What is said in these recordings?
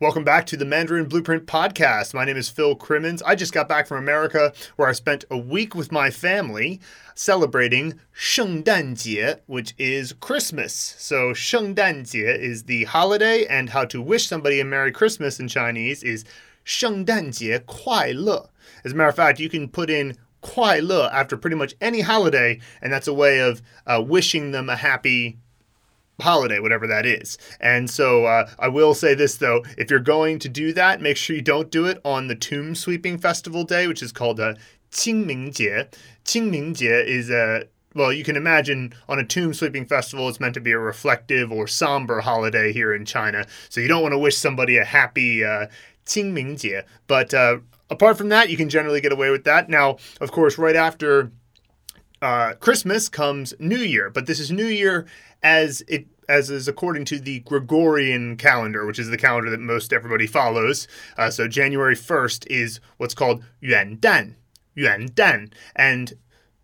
Welcome back to the Mandarin Blueprint podcast. My name is Phil Crimmins. I just got back from America where I spent a week with my family celebrating 圣诞节, which is Christmas. So 圣诞节 is the holiday and how to wish somebody a Merry Christmas in Chinese is 圣诞节快乐. As a matter of fact, you can put in 快乐 after pretty much any holiday and that's a way of uh, wishing them a happy holiday, whatever that is. And so uh, I will say this though: if you're going to do that, make sure you don't do it on the Tomb Sweeping Festival Day, which is called a uh, Qingmingjie. Qingmingjie is a well, you can imagine on a tomb sweeping festival, it's meant to be a reflective or somber holiday here in China. So you don't want to wish somebody a happy uh, Qingmingjie. But uh, apart from that, you can generally get away with that. Now, of course, right after uh, Christmas comes New Year, but this is New Year as it as is according to the Gregorian calendar, which is the calendar that most everybody follows. Uh, so January 1st is what's called Yuan Dan, Yuan Dan, and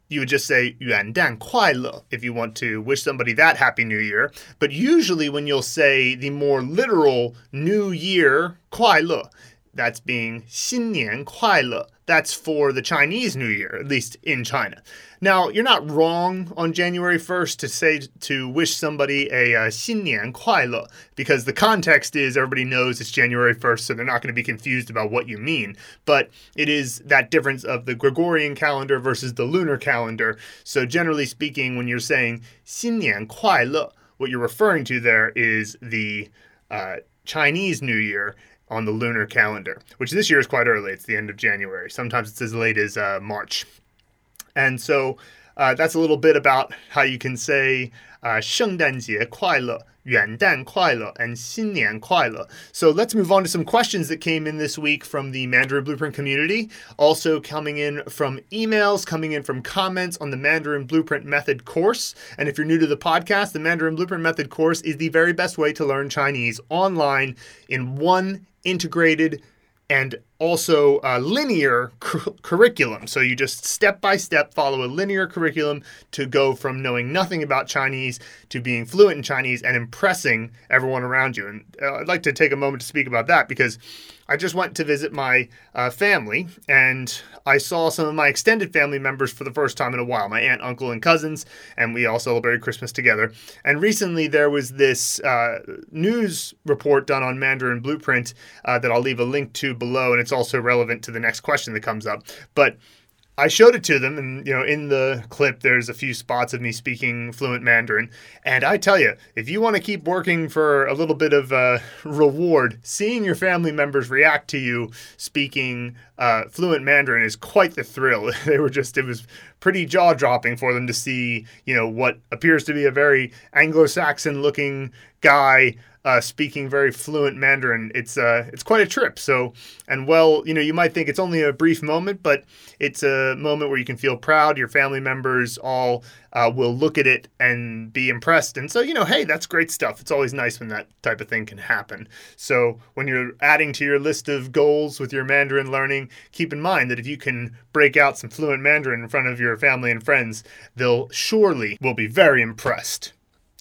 you would just say Yuan Dan Kuai Le if you want to wish somebody that Happy New Year. But usually, when you'll say the more literal New Year Kuai Le, that's being 新年快乐. That's for the Chinese New Year, at least in China. Now, you're not wrong on January 1st to say to wish somebody a uh, 新年快乐 because the context is everybody knows it's January 1st, so they're not going to be confused about what you mean. But it is that difference of the Gregorian calendar versus the lunar calendar. So, generally speaking, when you're saying 新年快乐, what you're referring to there is the uh, Chinese New Year on the lunar calendar, which this year is quite early. It's the end of January. Sometimes it's as late as uh, March. And so uh, that's a little bit about how you can say uh, 圣诞节快乐 Yuan Dan Kuai and Xin Nian Kuai So let's move on to some questions that came in this week from the Mandarin Blueprint community. Also coming in from emails, coming in from comments on the Mandarin Blueprint Method course. And if you're new to the podcast, the Mandarin Blueprint Method course is the very best way to learn Chinese online in one integrated and also a linear cu- curriculum. So you just step by step follow a linear curriculum to go from knowing nothing about Chinese to being fluent in Chinese and impressing everyone around you. And uh, I'd like to take a moment to speak about that because I just went to visit my uh, family and I saw some of my extended family members for the first time in a while my aunt, uncle, and cousins, and we all celebrated Christmas together. And recently there was this uh, news report done on Mandarin Blueprint uh, that I'll leave a link to below, and it's also relevant to the next question that comes up. But I showed it to them, and you know, in the clip, there's a few spots of me speaking fluent Mandarin. And I tell you, if you want to keep working for a little bit of uh, reward, seeing your family members react to you speaking uh, fluent Mandarin is quite the thrill. they were just, it was pretty jaw dropping for them to see, you know, what appears to be a very Anglo Saxon looking guy uh, speaking very fluent Mandarin. It's uh, it's quite a trip. So, and well, you know, you might think it's only a brief moment, but it's a moment where you can feel proud. Your family members all uh, will look at it and be impressed. And so, you know, hey, that's great stuff. It's always nice when that type of thing can happen. So, when you're adding to your list of goals with your Mandarin learning, keep in mind that if you can break out some fluent Mandarin in front of your family and friends, they'll surely will be very impressed.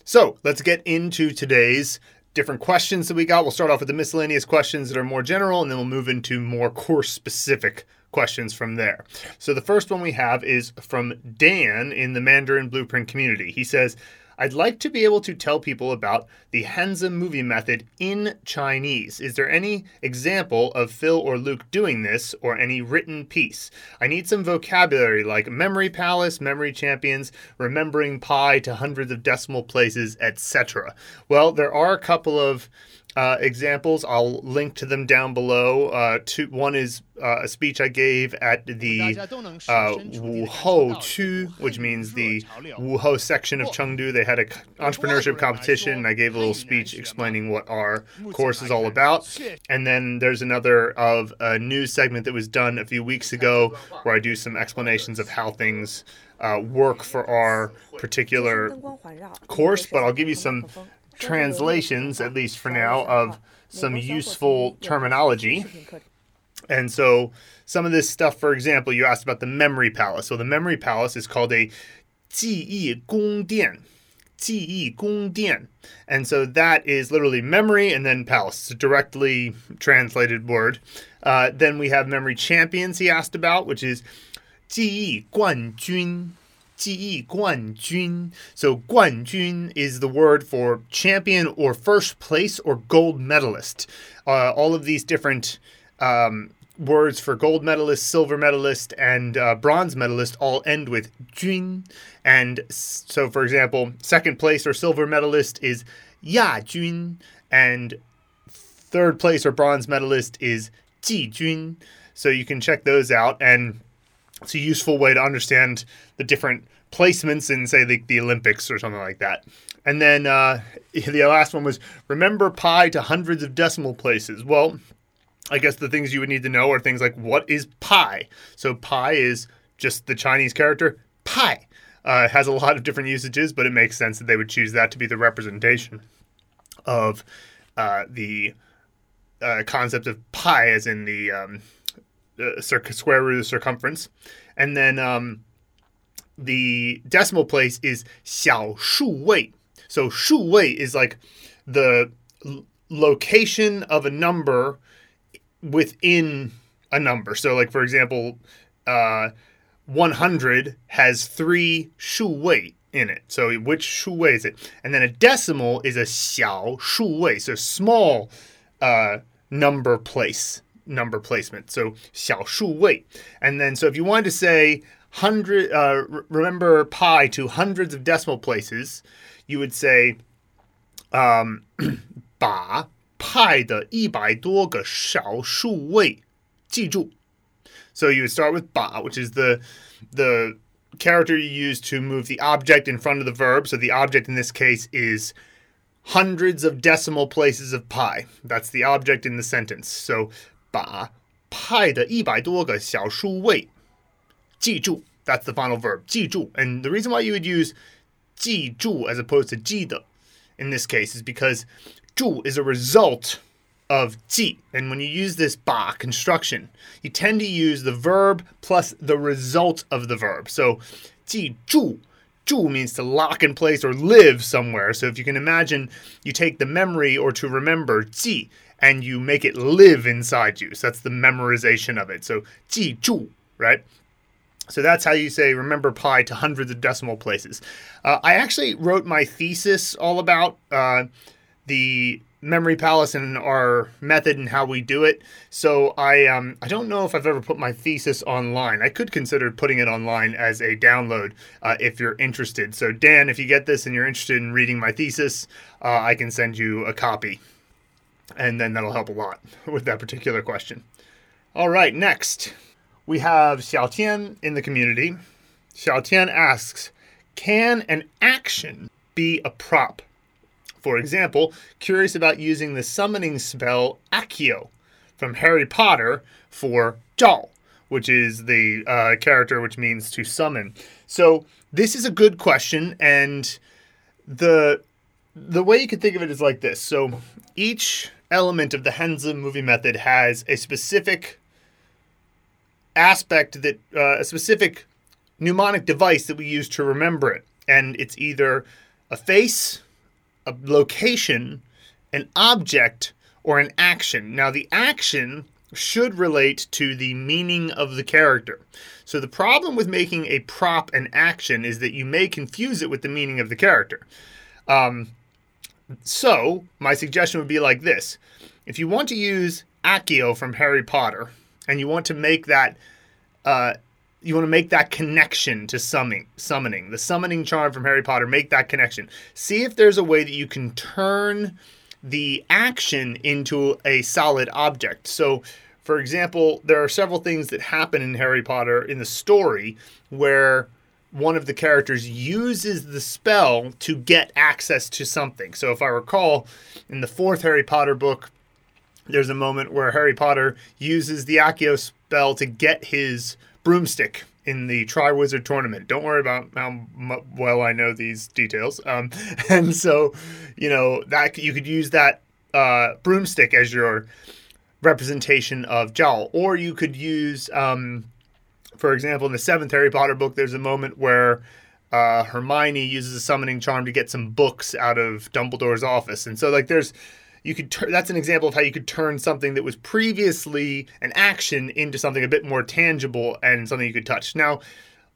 So let's get into today's different questions that we got. We'll start off with the miscellaneous questions that are more general, and then we'll move into more course specific questions from there. So the first one we have is from Dan in the Mandarin Blueprint community. He says, I'd like to be able to tell people about the Hanzi movie method in Chinese. Is there any example of Phil or Luke doing this or any written piece? I need some vocabulary like memory palace, memory champions, remembering pi to hundreds of decimal places, etc. Well, there are a couple of uh, examples. I'll link to them down below. Uh, two, one is uh, a speech I gave at the uh, Wuhou which means the Wuhou section of Chengdu. They had an entrepreneurship competition, and I gave a little speech explaining what our course is all about. And then there's another of a news segment that was done a few weeks ago where I do some explanations of how things uh, work for our particular course. But I'll give you some translations, at least for now, of some useful terminology. And so, some of this stuff, for example, you asked about the memory palace. So, the memory palace is called a 记忆宫殿. 记忆宫殿. And so that is literally memory and then palace. It's a directly translated word. Uh, then we have memory champions he asked about, which is 记忆冠军. 记忆 So is the word for champion or first place or gold medalist. Uh, all of these different um, words for gold medalist, silver medalist, and uh, bronze medalist all end with jun. And so, for example, second place or silver medalist is ya jun, and third place or bronze medalist is ji jun. So you can check those out and it's a useful way to understand the different placements in, say, the, the Olympics or something like that. And then uh, the last one was remember pi to hundreds of decimal places. Well, I guess the things you would need to know are things like what is pi? So pi is just the Chinese character pi. Uh, has a lot of different usages, but it makes sense that they would choose that to be the representation of uh, the uh, concept of pi, as in the um, square root of the circumference. And then um, the decimal place is 小数位. So 数位 is like the location of a number within a number. So, like for example, uh, 100 has three shu wei in it. So, which shu wei is it? And then a decimal is a xiao shu wei, so small uh, number place number placement. So, xiao shu wei. And then, so if you wanted to say hundred, uh, remember pi to hundreds of decimal places, you would say um, 把派的一百多个少数位记住. So you would start with ba, which is the the character you use to move the object in front of the verb. So the object in this case is hundreds of decimal places of pi. That's the object in the sentence. So 把派的一百多个小数位记住. That's the final verb. 记住. And the reason why you would use 记住 as opposed to 记得 in this case is because 住 is a result of ji. And when you use this ba construction, you tend to use the verb plus the result of the verb. So ji zhu, zhu means to lock in place or live somewhere. So if you can imagine, you take the memory or to remember ji and you make it live inside you. So that's the memorization of it. So ji zhu, right? So that's how you say remember pi to hundreds of decimal places. Uh, I actually wrote my thesis all about uh, the memory palace and our method and how we do it. So I um I don't know if I've ever put my thesis online. I could consider putting it online as a download uh, if you're interested. So Dan, if you get this and you're interested in reading my thesis, uh, I can send you a copy, and then that'll help a lot with that particular question. All right, next we have Xiao Tian in the community. Xiao Tian asks, "Can an action be a prop?" For example, curious about using the summoning spell Accio from Harry Potter for Zhao, which is the uh, character which means to summon. So this is a good question, and the the way you can think of it is like this. So each element of the Hanzi movie method has a specific aspect that uh, a specific mnemonic device that we use to remember it, and it's either a face a location, an object, or an action. Now, the action should relate to the meaning of the character. So, the problem with making a prop an action is that you may confuse it with the meaning of the character. Um, so, my suggestion would be like this if you want to use Accio from Harry Potter and you want to make that uh, you want to make that connection to summoning, summoning the summoning charm from Harry Potter. Make that connection. See if there's a way that you can turn the action into a solid object. So, for example, there are several things that happen in Harry Potter in the story where one of the characters uses the spell to get access to something. So, if I recall, in the fourth Harry Potter book, there's a moment where Harry Potter uses the Accio spell to get his broomstick in the Triwizard tournament. Don't worry about how well I know these details. Um, and so, you know, that you could use that uh, broomstick as your representation of Zhao, or you could use, um, for example, in the seventh Harry Potter book, there's a moment where uh, Hermione uses a summoning charm to get some books out of Dumbledore's office, and so like there's you could tur- that's an example of how you could turn something that was previously an action into something a bit more tangible and something you could touch. Now,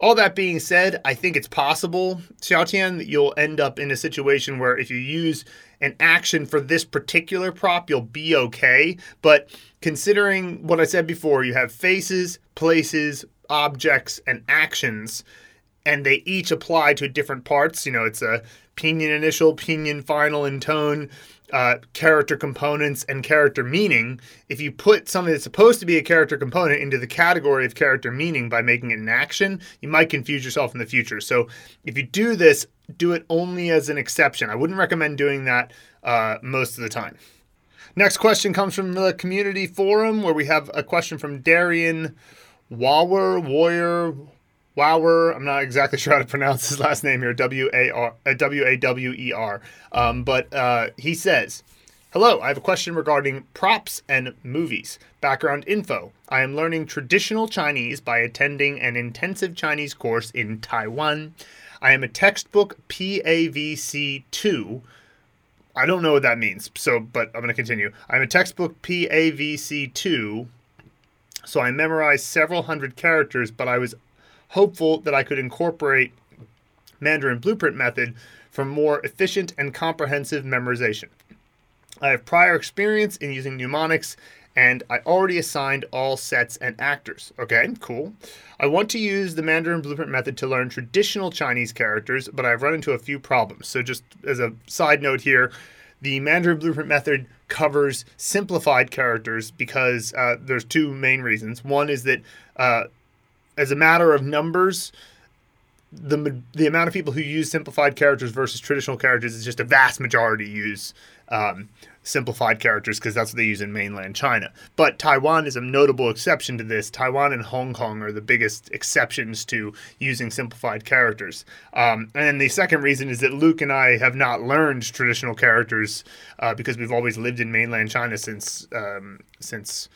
all that being said, I think it's possible, Xiaotian, that you'll end up in a situation where if you use an action for this particular prop, you'll be okay. But considering what I said before, you have faces, places, objects, and actions, and they each apply to different parts. You know, it's a pinyin initial, pinyin final, and tone uh, character components and character meaning, if you put something that's supposed to be a character component into the category of character meaning by making it an action, you might confuse yourself in the future. So if you do this, do it only as an exception. I wouldn't recommend doing that uh, most of the time. Next question comes from the community forum where we have a question from Darian Wawer, Warrior, Wawer. I'm not exactly sure how to pronounce his last name here. W A R uh, W A W E R. Um, but uh, he says. Hello, I have a question regarding props and movies. Background info. I am learning traditional Chinese by attending an intensive Chinese course in Taiwan. I am a textbook PAVC 2. I don't know what that means, so but I'm going to continue. I'm a textbook PAVC 2. So I memorized several hundred characters, but I was hopeful that I could incorporate Mandarin Blueprint method for more efficient and comprehensive memorization. I have prior experience in using mnemonics and I already assigned all sets and actors. Okay, cool. I want to use the Mandarin Blueprint method to learn traditional Chinese characters, but I've run into a few problems. So, just as a side note here, the Mandarin Blueprint method covers simplified characters because uh, there's two main reasons. One is that uh, as a matter of numbers, the the amount of people who use simplified characters versus traditional characters is just a vast majority use um, simplified characters because that's what they use in mainland China. But Taiwan is a notable exception to this. Taiwan and Hong Kong are the biggest exceptions to using simplified characters. Um, and the second reason is that Luke and I have not learned traditional characters uh, because we've always lived in mainland China since um, since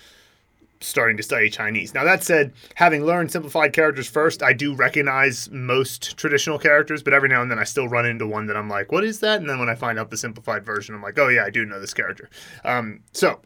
starting to study Chinese. Now, that said, having learned simplified characters first, I do recognize most traditional characters, but every now and then I still run into one that I'm like, what is that? And then when I find out the simplified version, I'm like, oh, yeah, I do know this character. Um, so,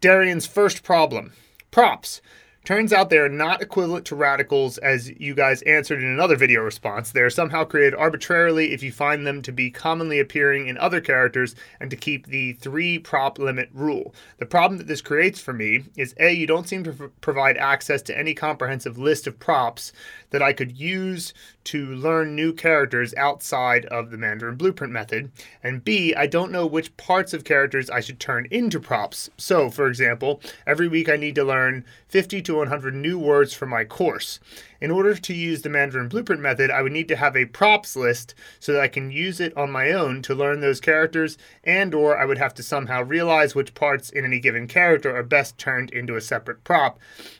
Darian's first problem props. Turns out they are not equivalent to radicals as you guys answered in another video response. They are somehow created arbitrarily if you find them to be commonly appearing in other characters and to keep the three prop limit rule. The problem that this creates for me is A, you don't seem to provide access to any comprehensive list of props that I could use to learn new characters outside of the Mandarin Blueprint method. And B, I don't know which parts of characters I should turn into props. So, for example, every week I need to learn 50 to 100 new words for my course. In order to use the Mandarin Blueprint method, I would need to have a props list so that I can use it on my own to learn those characters and or I would have to somehow realize which parts in any given character are best turned into a separate prop.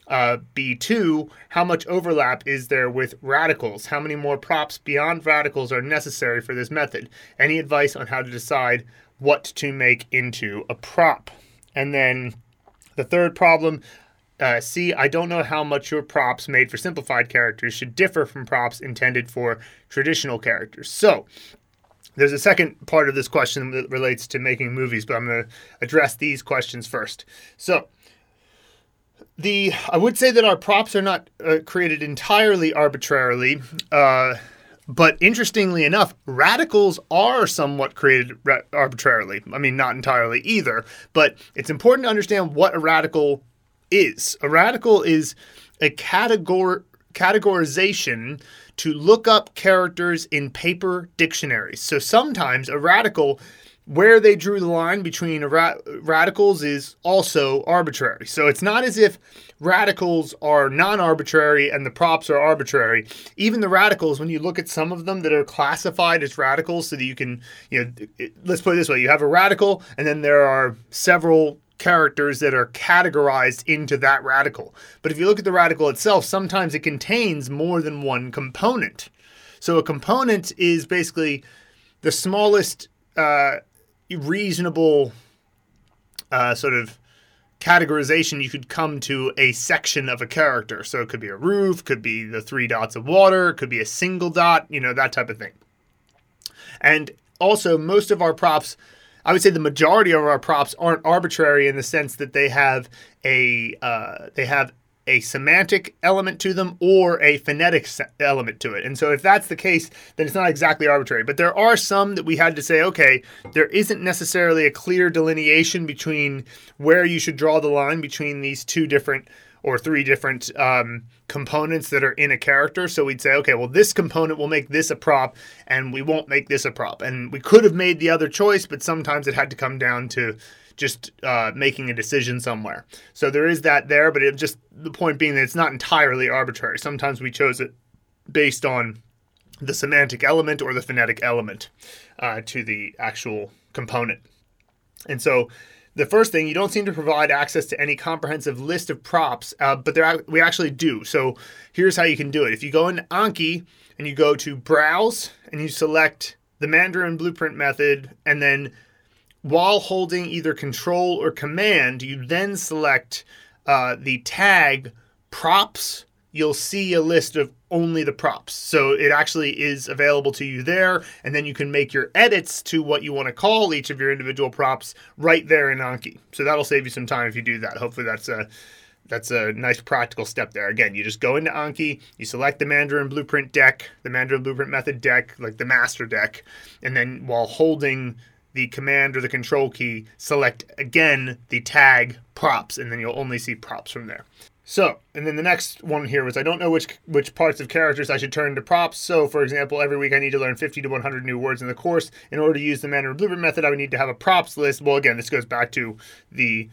Uh, B2, how much overlap is there with radicals? How many more props beyond radicals are necessary for this method? Any advice on how to decide what to make into a prop? And then the third problem uh, C, I don't know how much your props made for simplified characters should differ from props intended for traditional characters. So, there's a second part of this question that relates to making movies, but I'm going to address these questions first. So, the I would say that our props are not uh, created entirely arbitrarily. Uh, but interestingly enough, radicals are somewhat created ra- arbitrarily. I mean, not entirely either, but it's important to understand what a radical is. A radical is a categor- categorization to look up characters in paper dictionaries. So sometimes a radical where they drew the line between ra- radicals is also arbitrary. So it's not as if radicals are non arbitrary and the props are arbitrary. Even the radicals, when you look at some of them that are classified as radicals, so that you can, you know, let's put it this way you have a radical, and then there are several characters that are categorized into that radical. But if you look at the radical itself, sometimes it contains more than one component. So a component is basically the smallest uh, reasonable uh, sort of categorization, you could come to a section of a character. So it could be a roof, could be the three dots of water, could be a single dot, you know, that type of thing. And also, most of our props, I would say the majority of our props aren't arbitrary in the sense that they have a uh, they have a semantic element to them or a phonetic element to it. And so if that's the case, then it's not exactly arbitrary. But there are some that we had to say, okay, there isn't necessarily a clear delineation between where you should draw the line between these two different or three different um, components that are in a character. So we'd say, okay, well, this component will make this a prop, and we won't make this a prop. And we could have made the other choice, but sometimes it had to come down to just uh, making a decision somewhere. So there is that there, but it just the point being that it's not entirely arbitrary. Sometimes we chose it based on the semantic element or the phonetic element uh, to the actual component. And so the first thing, you don't seem to provide access to any comprehensive list of props, uh, but there we actually do. So here's how you can do it. If you go into Anki and you go to Browse and you select the Mandarin Blueprint method and then while holding either control or command, you then select uh, the tag props. You'll see a list of only the props. So it actually is available to you there. And then you can make your edits to what you want to call each of your individual props right there in Anki. So that'll save you some time if you do that. Hopefully that's a that's a nice practical step there. Again, you just go into Anki, you select the Mandarin Blueprint deck, the Mandarin Blueprint method deck, like the master deck, and then while holding the command or the control key, select again the tag props, and then you'll only see props from there. So, and then the next one here was I don't know which which parts of characters I should turn to props. So, for example, every week I need to learn 50 to 100 new words in the course. In order to use the Mandarin Blueprint method, I would need to have a props list. Well, again, this goes back to the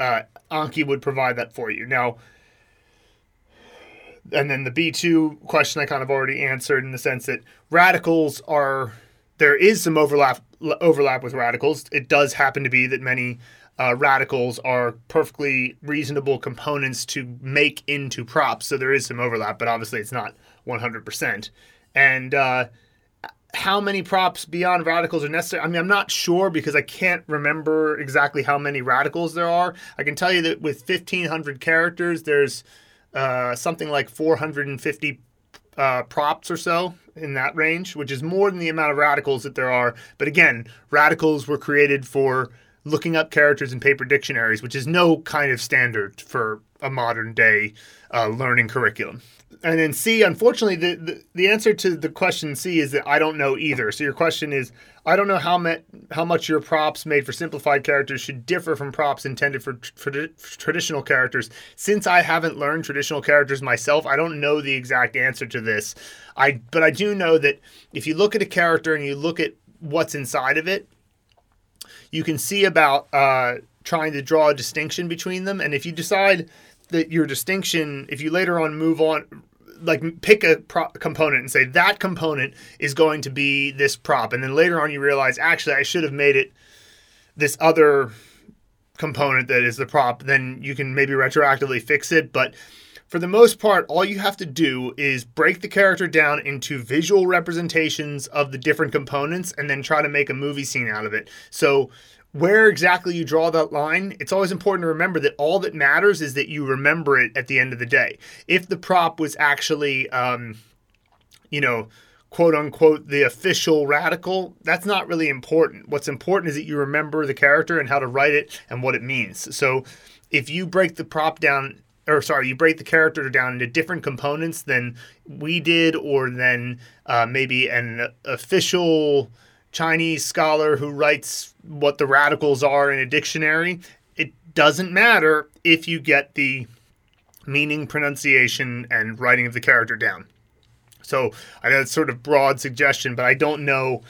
uh, Anki would provide that for you. Now, and then the B2 question I kind of already answered in the sense that radicals are there is some overlap overlap with radicals. It does happen to be that many uh, radicals are perfectly reasonable components to make into props, so there is some overlap, but obviously it's not 100%. And uh, how many props beyond radicals are necessary? I mean, I'm not sure because I can't remember exactly how many radicals there are. I can tell you that with 1,500 characters, there's uh, something like 450 uh, props or so in that range, which is more than the amount of radicals that there are. But again, radicals were created for looking up characters in paper dictionaries, which is no kind of standard for a modern day uh, learning curriculum and then C, unfortunately, the, the, the answer to the question C is that I don't know either. So your question is, I don't know how met, how much your props made for simplified characters should differ from props intended for, for, for traditional characters. Since I haven't learned traditional characters myself, I don't know the exact answer to this. I but I do know that if you look at a character and you look at what's inside of it, you can see about uh, trying to draw a distinction between them. And if you decide that your distinction, if you later on move on, like pick a pro- component and say that component is going to be this prop, and then later on you realize actually I should have made it this other component that is the prop, then you can maybe retroactively fix it. But for the most part, all you have to do is break the character down into visual representations of the different components and then try to make a movie scene out of it. So where exactly you draw that line, it's always important to remember that all that matters is that you remember it at the end of the day. If the prop was actually, um, you know, quote unquote, the official radical, that's not really important. What's important is that you remember the character and how to write it and what it means. So if you break the prop down, or sorry, you break the character down into different components than we did, or than uh, maybe an official Chinese scholar who writes what the radicals are in a dictionary. It doesn't matter if you get the meaning, pronunciation, and writing of the character down. So I know it's sort of broad suggestion, but I don't know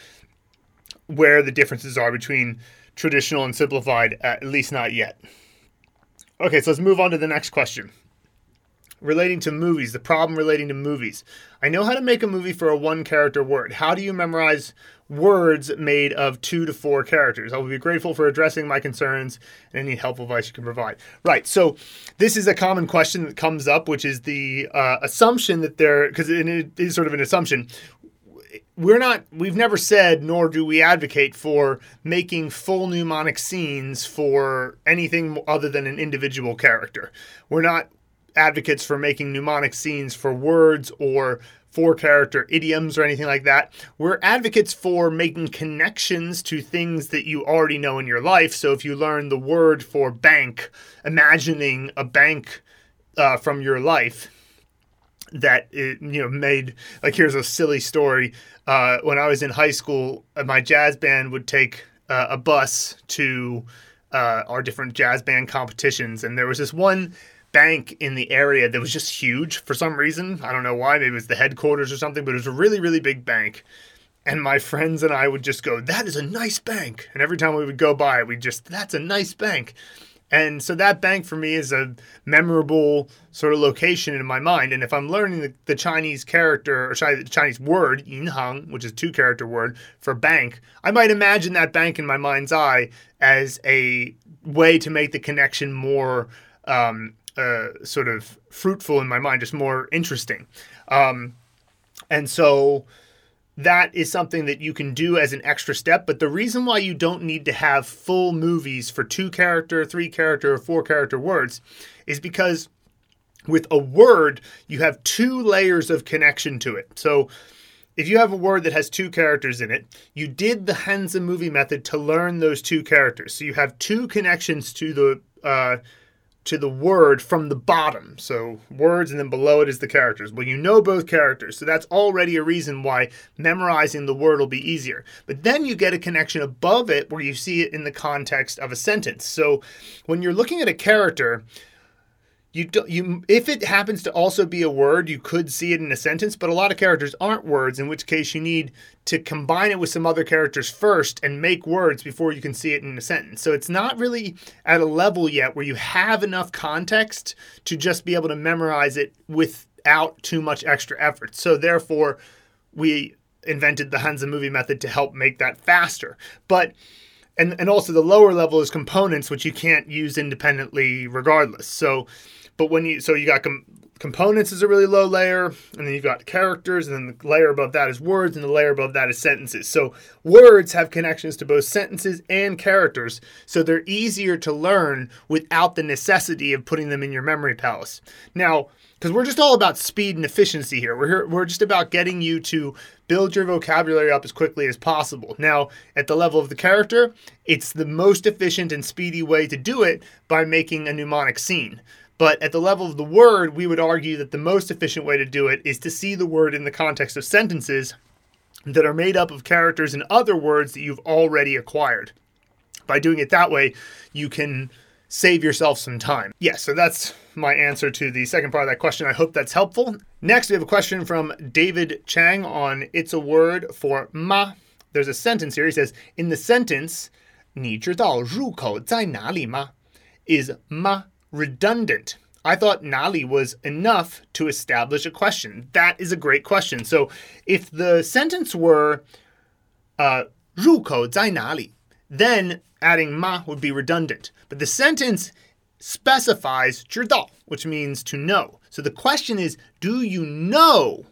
where the differences are between traditional and simplified, at least not yet. Okay, so let's move on to the next question. Relating to movies, the problem relating to movies. I know how to make a movie for a one character word. How do you memorize words made of two to four characters. I will be grateful for addressing my concerns and any helpful advice you can provide. Right. So this is a common question that comes up, which is the uh, assumption that there, because it is sort of an assumption. We're not we've never said nor do we advocate for making full mnemonic scenes for anything other than an individual character we're not advocates for making mnemonic scenes for words or for character idioms or anything like that. We're advocates for making connections to things that you already know in your life. So if you learn the word for bank, imagining a bank uh, from your life that it, you know made like here's a silly story uh, when i was in high school uh, my jazz band would take uh, a bus to uh, our different jazz band competitions and there was this one bank in the area that was just huge for some reason. I don't know why. Maybe it was the headquarters or something, but it was a really, really big bank. And my friends and I would just go, That is a nice bank. And every time we would go by we'd just, That's a nice bank. And so that bank for me is a memorable sort of location in my mind. And if I'm learning the, the Chinese character, or the Chinese word, yinhang, which is two character word for bank, I might imagine that bank in my mind's eye as a way to make the connection more um, uh, sort of fruitful in my mind, just more interesting. Um, and so that is something that you can do as an extra step. But the reason why you don't need to have full movies for two character, three character, or four character words is because with a word, you have two layers of connection to it. So if you have a word that has two characters in it, you did the Hanzi movie method to learn those two characters. So you have two connections to the uh, to the word from the bottom. So words and then below it is the characters. Well, you know both characters, so that's already a reason why memorizing the word will be easier. But then you get a connection above it where you see it in the context of a sentence. So when you're looking at a character, you don't you if it happens to also be a word, you could see it in a sentence, but a lot of characters aren't words, in which case you need to combine it with some other characters first and make words before you can see it in a sentence. So it's not really at a level yet where you have enough context to just be able to memorize it without too much extra effort. So therefore, we invented the Hanzi movie method to help make that faster. But and and also the lower level is components which you can't use independently regardless. So but when you so you got com- components is a really low layer, and then you've got characters, and then the layer above that is words, and the layer above that is sentences. So words have connections to both sentences and characters, so they're easier to learn without the necessity of putting them in your memory palace. Now, because we're just all about speed and efficiency here. We're here, we're just about getting you to build your vocabulary up as quickly as possible. Now, at the level of the character, it's the most efficient and speedy way to do it by making a mnemonic scene. But at the level of the word, we would argue that the most efficient way to do it is to see the word in the context of sentences that are made up of characters and other words that you've already acquired. By doing it that way, you can save yourself some time. Yes, yeah, so that's my answer to the second part of that question. I hope that's helpful. Next, we have a question from David Chang on It's a Word for Ma. There's a sentence here. He says, In the sentence, 你知道入口在哪里吗? Is ma redundant. I thought Nali was enough to establish a question. That is a great question. So if the sentence were uh, 入口在哪里, then adding ma would be redundant. But the sentence specifies 知道, which means to know. So the question is, do you know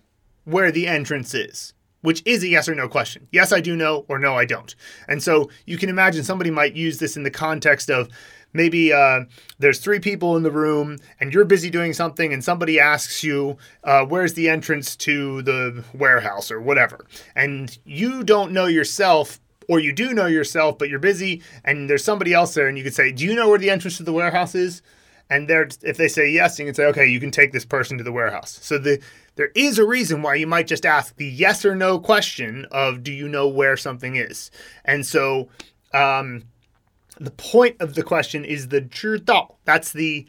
where the entrance is? Which is a yes or no question. Yes, I do know, or no, I don't. And so you can imagine somebody might use this in the context of maybe uh, there's three people in the room and you're busy doing something and somebody asks you uh, where's the entrance to the warehouse or whatever. And you don't know yourself or you do know yourself but you're busy and there's somebody else there and you could say do you know where the entrance to the warehouse is? And there if they say yes you can say okay you can take this person to the warehouse. So the there is a reason why you might just ask the yes or no question of do you know where something is? And so um, the point of the question is the 知道. That's the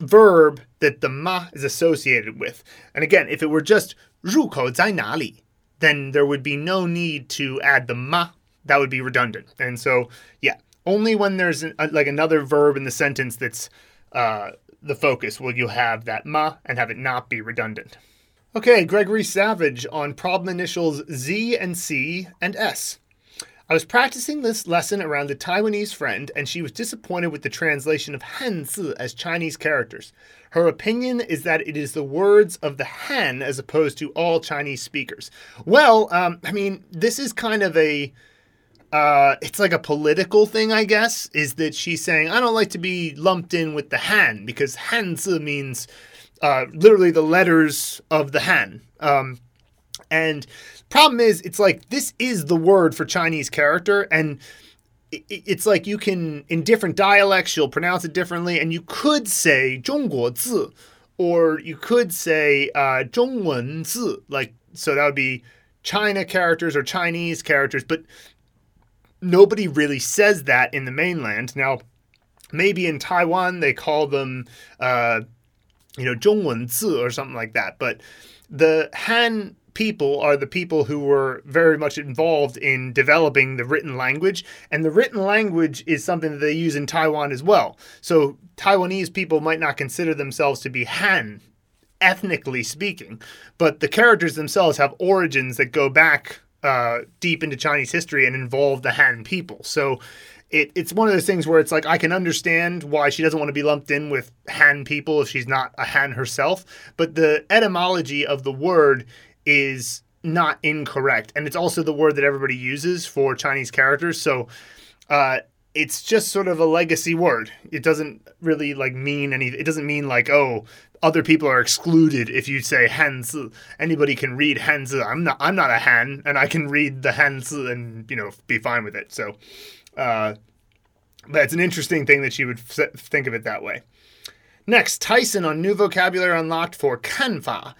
verb that the ma is associated with. And again, if it were just 入口在哪里, then there would be no need to add the ma. That would be redundant. And so, yeah, only when there's an, a, like another verb in the sentence that's uh, the focus will you have that ma and have it not be redundant. Okay, Gregory Savage on problem initials Z and C and S. I was practicing this lesson around a Taiwanese friend, and she was disappointed with the translation of Hanzi as Chinese characters. Her opinion is that it is the words of the Han as opposed to all Chinese speakers. Well, um, I mean, this is kind of a. Uh, it's like a political thing, I guess, is that she's saying, I don't like to be lumped in with the Han because Hanzi means uh, literally the letters of the Han. Um, and Problem is, it's like this is the word for Chinese character, and it's like you can in different dialects you'll pronounce it differently, and you could say 中国字, or you could say uh, 中文字, like so that would be China characters or Chinese characters, but nobody really says that in the mainland. Now, maybe in Taiwan they call them, uh, you know, 中文字 or something like that, but the Han people are the people who were very much involved in developing the written language. And the written language is something that they use in Taiwan as well. So Taiwanese people might not consider themselves to be Han, ethnically speaking, but the characters themselves have origins that go back uh, deep into Chinese history and involve the Han people. So it, it's one of those things where it's like I can understand why she doesn't want to be lumped in with Han people if she's not a Han herself, but the etymology of the word is not incorrect. And it's also the word that everybody uses for Chinese characters. So uh, it's just sort of a legacy word. It doesn't really like mean any. It doesn't mean like oh other people are excluded if you say Hanzi. Anybody can read Hanzi. I'm not. I'm not a Han, and I can read the Hanzi and you know be fine with it. So, uh, but it's an interesting thing that you would think of it that way. Next, Tyson on new vocabulary unlocked for kanfa,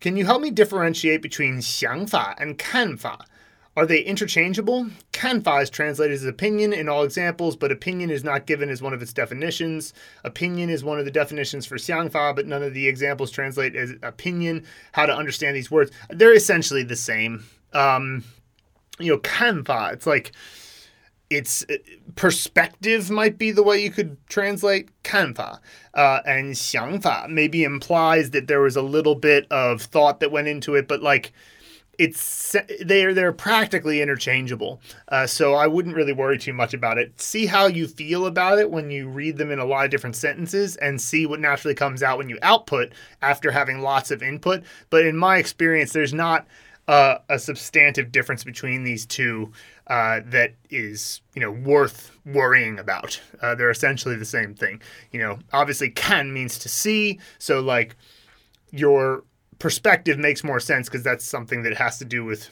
can you help me differentiate between 想法 and 看法? Are they interchangeable? 看法 is translated as opinion in all examples, but opinion is not given as one of its definitions. Opinion is one of the definitions for 想法, but none of the examples translate as opinion. How to understand these words? They're essentially the same. Um, you know, 看法, it's like its uh, perspective might be the way you could translate kanfa. Uh, and xiangfa maybe implies that there was a little bit of thought that went into it, but like it's they're they're practically interchangeable. Uh, so I wouldn't really worry too much about it. See how you feel about it when you read them in a lot of different sentences, and see what naturally comes out when you output after having lots of input. But in my experience, there's not uh, a substantive difference between these two uh, that is you know worth worrying about. Uh, they're essentially the same thing. You know, obviously, can means to see, so like your perspective makes more sense because that's something that has to do with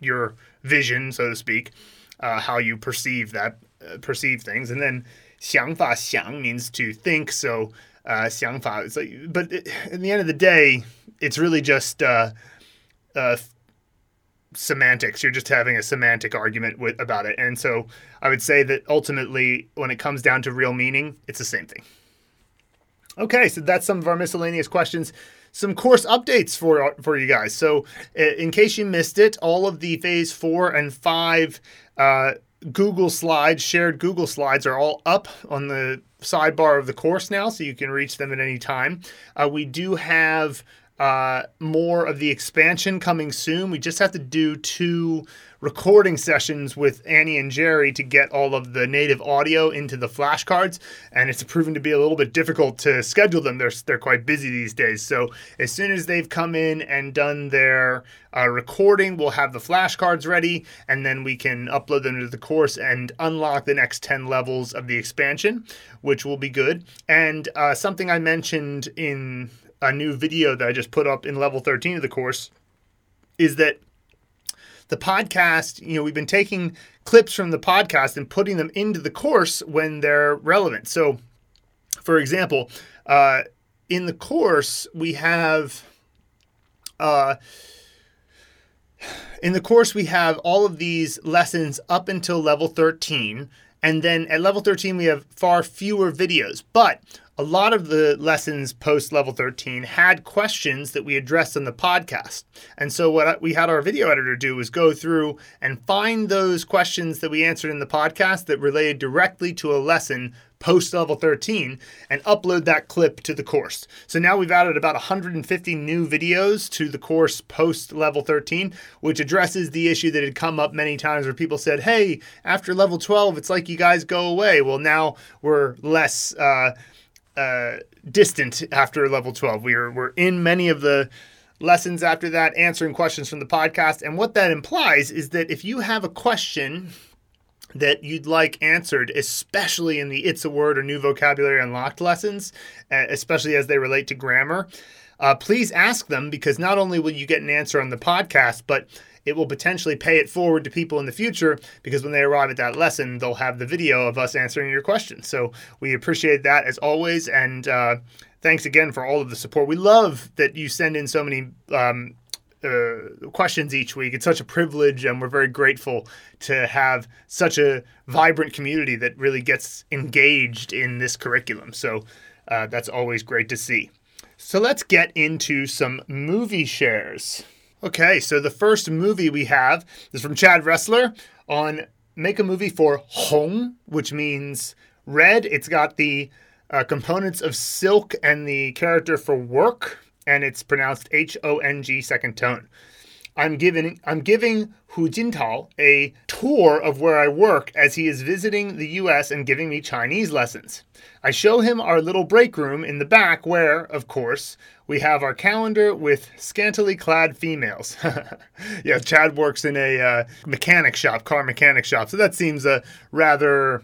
your vision, so to speak, uh, how you perceive that uh, perceive things, and then 想法想 means to think. So uh, 想法, it's like, but it, in the end of the day, it's really just uh, uh, semantics. You're just having a semantic argument with, about it. And so I would say that ultimately, when it comes down to real meaning, it's the same thing. Okay, so that's some of our miscellaneous questions. Some course updates for for you guys. So, in case you missed it, all of the phase four and five uh, Google slides, shared Google slides, are all up on the sidebar of the course now, so you can reach them at any time. Uh, we do have uh, more of the expansion coming soon. We just have to do two recording sessions with Annie and Jerry to get all of the native audio into the flashcards, and it's proven to be a little bit difficult to schedule them. They're they're quite busy these days. So as soon as they've come in and done their uh, recording, we'll have the flashcards ready, and then we can upload them to the course and unlock the next ten levels of the expansion, which will be good. And uh, something I mentioned in a new video that I just put up in level 13 of the course is that the podcast, you know, we've been taking clips from the podcast and putting them into the course when they're relevant. So, for example, uh, in the course, we have. Uh, in the course, we have all of these lessons up until level 13. And then at level 13, we have far fewer videos. But a lot of the lessons post level 13 had questions that we addressed on the podcast. And so, what we had our video editor do was go through and find those questions that we answered in the podcast that related directly to a lesson post level 13 and upload that clip to the course. So now we've added about 150 new videos to the course post level 13, which addresses the issue that had come up many times where people said, hey, after level 12, it's like you guys go away. Well, now we're less. Uh, uh, distant after level 12. We're, we're in many of the lessons after that, answering questions from the podcast. And what that implies is that if you have a question that you'd like answered, especially in the It's a Word or New Vocabulary Unlocked lessons, especially as they relate to grammar, uh, please ask them because not only will you get an answer on the podcast, but it will potentially pay it forward to people in the future because when they arrive at that lesson, they'll have the video of us answering your questions. So we appreciate that as always. And uh, thanks again for all of the support. We love that you send in so many um, uh, questions each week. It's such a privilege, and we're very grateful to have such a vibrant community that really gets engaged in this curriculum. So uh, that's always great to see. So let's get into some movie shares. Okay, so the first movie we have is from Chad Wrestler on Make a Movie for Hong, which means red. It's got the uh, components of silk and the character for work, and it's pronounced H O N G second tone. I'm giving I'm giving Hu Jintao a tour of where I work as he is visiting the US and giving me Chinese lessons. I show him our little break room in the back where, of course, we have our calendar with scantily clad females. yeah, Chad works in a uh, mechanic shop, car mechanic shop. So that seems a rather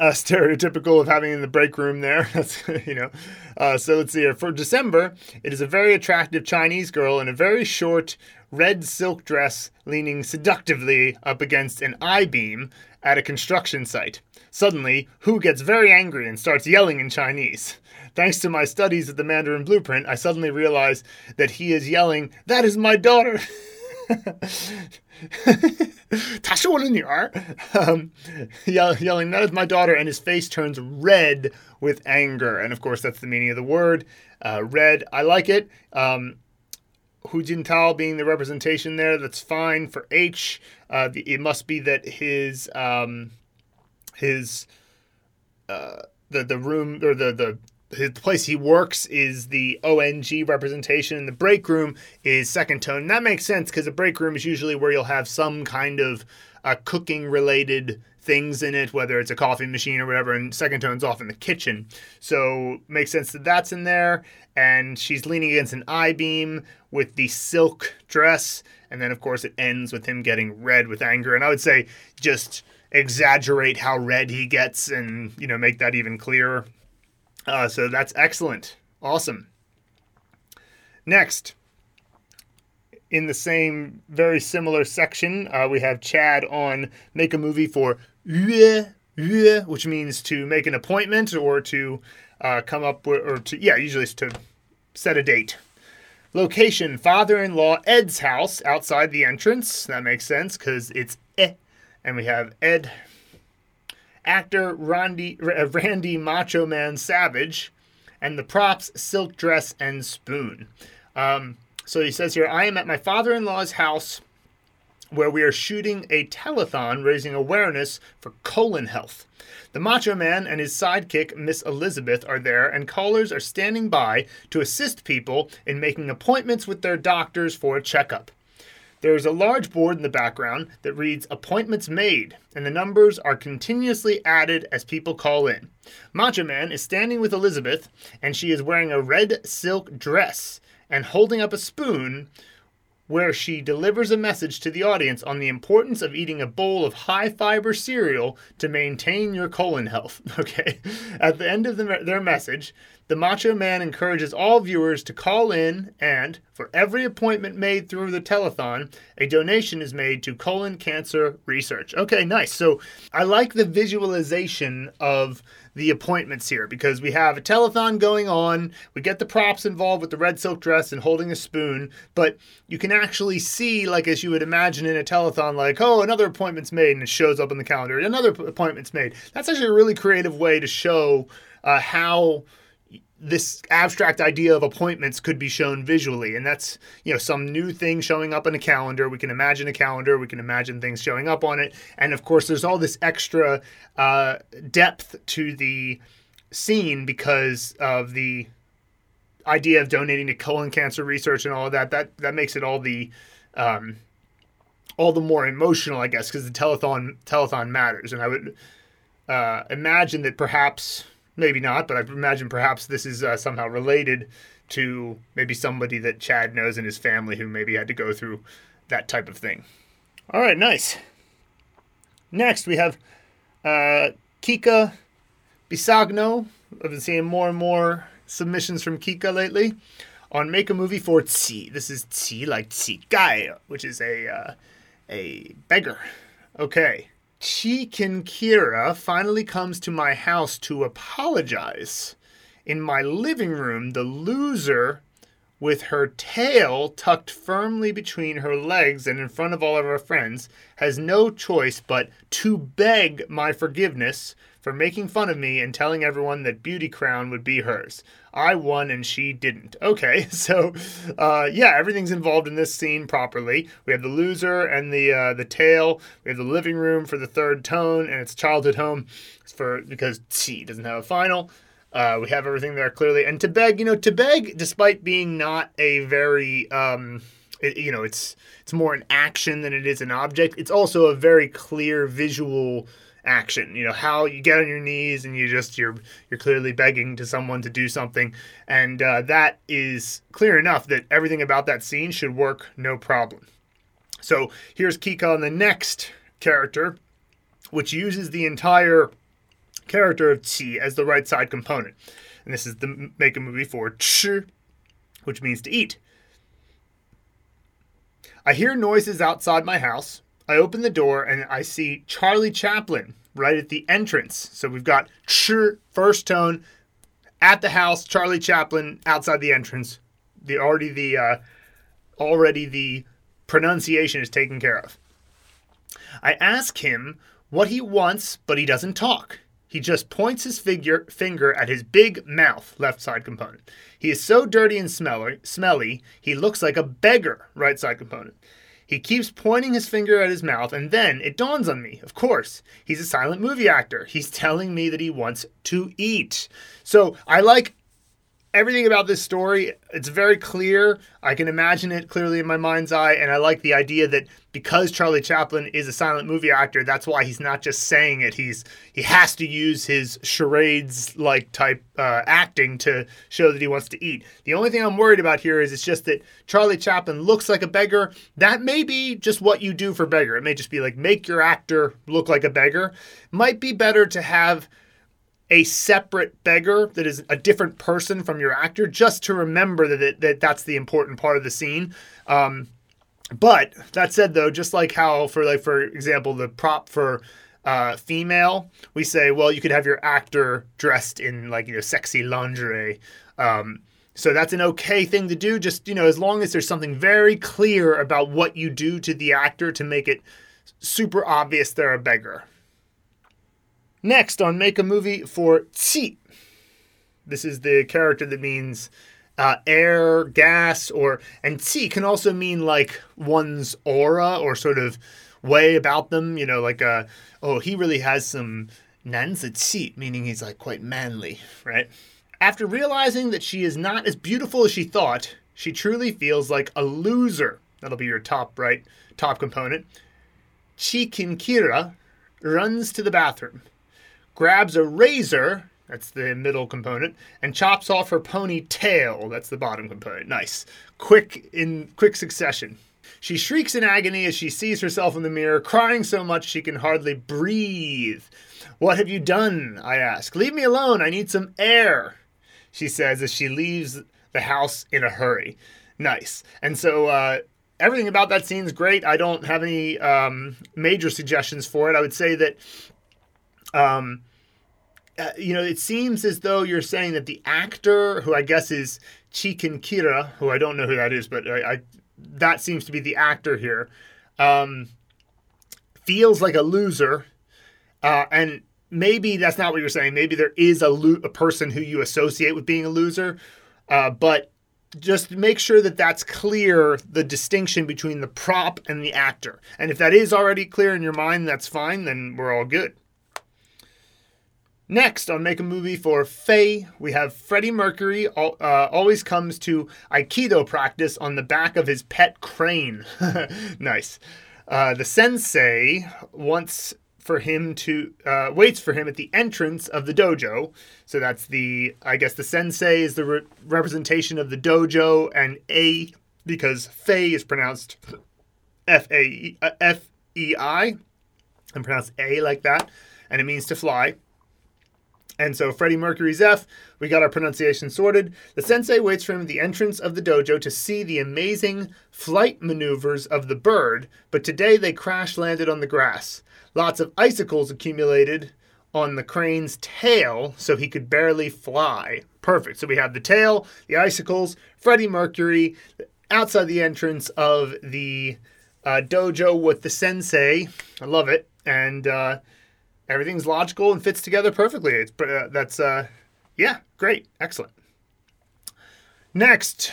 uh, stereotypical of having in the break room there. That's you know. Uh, so let's see here. For December, it is a very attractive Chinese girl in a very short red silk dress, leaning seductively up against an I-beam at a construction site. Suddenly, Hu gets very angry and starts yelling in Chinese. Thanks to my studies of the Mandarin Blueprint, I suddenly realize that he is yelling, "That is my daughter." 她是我的女儿. Um, yell, yelling, that is my daughter, and his face turns red with anger. And of course, that's the meaning of the word. Uh, red, I like it. Um, Hu Jintao being the representation there, that's fine. For H, uh, the, it must be that his um, his uh, the the room or the the the place he works is the ONG representation, and the break room is second tone. And that makes sense because the break room is usually where you'll have some kind of uh, cooking related things in it, whether it's a coffee machine or whatever, and second tone's off in the kitchen. So makes sense that that's in there. And she's leaning against an I beam with the silk dress, and then of course it ends with him getting red with anger. And I would say just exaggerate how red he gets and you know make that even clearer uh, so that's excellent. Awesome. Next, in the same very similar section, uh, we have Chad on make a movie for which means to make an appointment or to uh, come up with, or to, yeah, usually to set a date. Location father in law Ed's house outside the entrance. That makes sense because it's eh. And we have Ed actor Randy, uh, Randy Macho Man Savage, and the props Silk Dress and Spoon. Um, so he says here, I am at my father in law's house where we are shooting a telethon raising awareness for colon health. The Macho Man and his sidekick, Miss Elizabeth, are there, and callers are standing by to assist people in making appointments with their doctors for a checkup. There is a large board in the background that reads Appointments Made, and the numbers are continuously added as people call in. Macho Man is standing with Elizabeth, and she is wearing a red silk dress and holding up a spoon where she delivers a message to the audience on the importance of eating a bowl of high fiber cereal to maintain your colon health. Okay. At the end of the, their message, the Macho Man encourages all viewers to call in, and for every appointment made through the telethon, a donation is made to colon cancer research. Okay, nice. So I like the visualization of the appointments here because we have a telethon going on. We get the props involved with the red silk dress and holding a spoon, but you can actually see, like as you would imagine in a telethon, like, oh, another appointment's made and it shows up on the calendar. Another appointment's made. That's actually a really creative way to show uh, how this abstract idea of appointments could be shown visually. And that's you know some new thing showing up in a calendar. We can imagine a calendar. We can imagine things showing up on it. And of course there's all this extra uh, depth to the scene because of the idea of donating to colon cancer research and all of that. That that makes it all the um, all the more emotional i guess because the telethon telethon matters. And i would uh, imagine that perhaps maybe not, but I imagine perhaps this is uh, somehow related to maybe somebody that Chad knows in his family who maybe had to go through that type of thing. All right, nice. Next, we have uh, Kika Bisagno. I've been seeing more and more submissions from Kika lately on Make a Movie for Qi. This is Qi like Qi Gai, which is a, uh, a beggar. Okay. Chikin Kira finally comes to my house to apologize. In my living room, the loser, with her tail tucked firmly between her legs and in front of all of her friends, has no choice but to beg my forgiveness for making fun of me and telling everyone that Beauty Crown would be hers. I won and she didn't. Okay, so uh, yeah, everything's involved in this scene properly. We have the loser and the uh, the tail. We have the living room for the third tone, and it's childhood home for because T doesn't have a final. Uh, we have everything there clearly. And to beg, you know, to beg, despite being not a very um, it, you know, it's it's more an action than it is an object. It's also a very clear visual action. You know how you get on your knees and you just you're you're clearly begging to someone to do something. And uh, that is clear enough that everything about that scene should work no problem. So here's kika on the next character which uses the entire character of qi as the right side component. And this is the make a movie for ch which means to eat. I hear noises outside my house. I open the door and I see Charlie Chaplin right at the entrance. So we've got first tone at the house, Charlie Chaplin outside the entrance. The already the uh, already the pronunciation is taken care of. I ask him what he wants, but he doesn't talk. He just points his figure, finger at his big mouth, left side component. He is so dirty and smelly, smelly, he looks like a beggar, right side component. He keeps pointing his finger at his mouth, and then it dawns on me, of course, he's a silent movie actor. He's telling me that he wants to eat. So I like everything about this story, it's very clear. I can imagine it clearly in my mind's eye, and I like the idea that because Charlie Chaplin is a silent movie actor, that's why he's not just saying it. He's he has to use his charades like type uh, acting to show that he wants to eat. The only thing I'm worried about here is it's just that Charlie Chaplin looks like a beggar. That may be just what you do for beggar. It may just be like make your actor look like a beggar. Might be better to have a separate beggar that is a different person from your actor, just to remember that, that, that that's the important part of the scene. Um, but that said, though, just like how for like for example, the prop for uh, female, we say, well, you could have your actor dressed in like you know sexy lingerie. Um, so that's an okay thing to do. Just you know, as long as there's something very clear about what you do to the actor to make it super obvious they're a beggar. Next, on Make a Movie for Qi. This is the character that means uh, air, gas, or and qi can also mean like one's aura or sort of way about them. You know, like uh, oh, he really has some nanzi qi, meaning he's like quite manly, right? After realizing that she is not as beautiful as she thought, she truly feels like a loser. That'll be your top right, top component. Chi Kinkira runs to the bathroom grabs a razor, that's the middle component, and chops off her ponytail, that's the bottom component. Nice. Quick in quick succession. She shrieks in agony as she sees herself in the mirror, crying so much she can hardly breathe. What have you done? I ask. Leave me alone. I need some air, she says as she leaves the house in a hurry. Nice. And so, uh, everything about that scene is great. I don't have any um, major suggestions for it. I would say that um, uh, you know, it seems as though you're saying that the actor, who I guess is Chikin Kira, who I don't know who that is, but I, I that seems to be the actor here, um, feels like a loser, uh, and maybe that's not what you're saying. Maybe there is a lo- a person who you associate with being a loser, uh, but just make sure that that's clear the distinction between the prop and the actor. And if that is already clear in your mind, that's fine. Then we're all good. Next, on Make a Movie for Fei, we have Freddie Mercury uh, always comes to Aikido practice on the back of his pet crane. nice. Uh, the sensei wants for him to uh, waits for him at the entrance of the dojo. So that's the I guess the sensei is the re- representation of the dojo, and A because Fei is pronounced F A uh, F E I and pronounced A like that, and it means to fly. And so Freddie Mercury's F, we got our pronunciation sorted. The sensei waits for him at the entrance of the dojo to see the amazing flight maneuvers of the bird, but today they crash landed on the grass. Lots of icicles accumulated on the crane's tail so he could barely fly. Perfect. So we have the tail, the icicles, Freddie Mercury outside the entrance of the uh, dojo with the sensei. I love it. And uh, everything's logical and fits together perfectly. It's uh, that's uh, yeah, great, excellent. Next,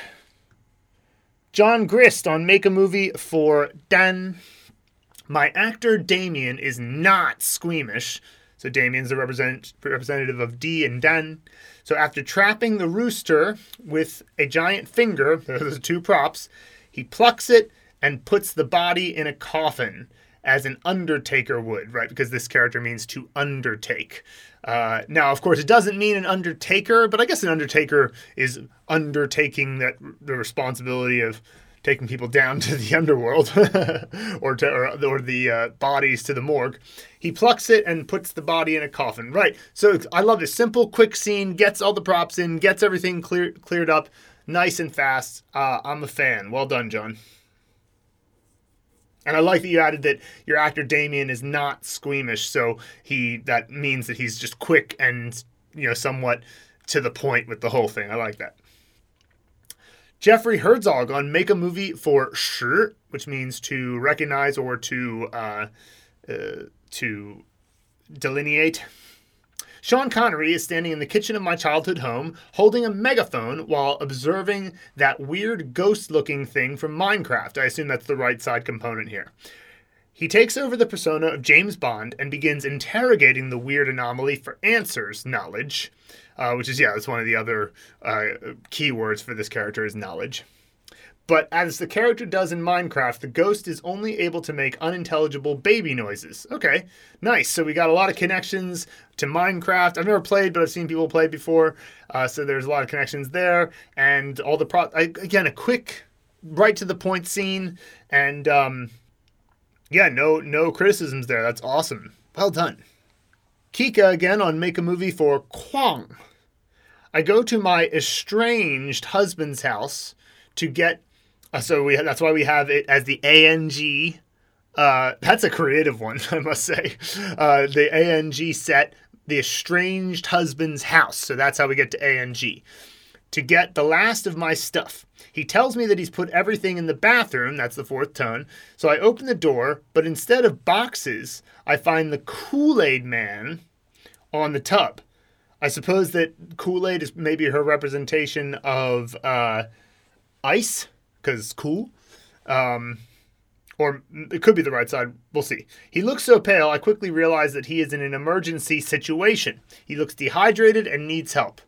John Grist on Make a Movie for Dan. My actor Damien is not squeamish. So Damien's the represent, representative of D and Dan. So after trapping the rooster with a giant finger, those are two props, he plucks it and puts the body in a coffin as an undertaker would, right? Because this character means to undertake. Uh, now, of course, it doesn't mean an undertaker, but I guess an undertaker is undertaking that the responsibility of taking people down to the underworld or to or, or the uh, bodies to the morgue. He plucks it and puts the body in a coffin. Right. So I love this simple, quick scene. Gets all the props in. Gets everything clear cleared up, nice and fast. Uh, I'm a fan. Well done, John. And I like that you added that your actor Damien is not squeamish, so he that means that he's just quick and you know somewhat to the point with the whole thing. I like that. Jeffrey Herzog on Make a Movie for Sure, which means to recognize or to uh, uh, to delineate. Sean Connery is standing in the kitchen of my childhood home holding a megaphone while observing that weird ghost looking thing from Minecraft. I assume that's the right side component here. He takes over the persona of James Bond and begins interrogating the weird anomaly for answers, knowledge, uh, which is, yeah, that's one of the other uh, keywords for this character is knowledge. But as the character does in Minecraft, the ghost is only able to make unintelligible baby noises. Okay, nice. So we got a lot of connections to Minecraft. I've never played, but I've seen people play before. Uh, so there's a lot of connections there. And all the pro. I, again, a quick, right to the point scene. And um, yeah, no, no criticisms there. That's awesome. Well done. Kika again on Make a Movie for Kuang. I go to my estranged husband's house to get so we that's why we have it as the ANG. Uh, that's a creative one, I must say. Uh, the ANG set, the estranged husband's house. So that's how we get to ANG. To get the last of my stuff. He tells me that he's put everything in the bathroom. That's the fourth tone. So I open the door, but instead of boxes, I find the Kool Aid Man on the tub. I suppose that Kool Aid is maybe her representation of uh, ice because cool. Um, or it could be the right side. We'll see. He looks so pale, I quickly realize that he is in an emergency situation. He looks dehydrated and needs help.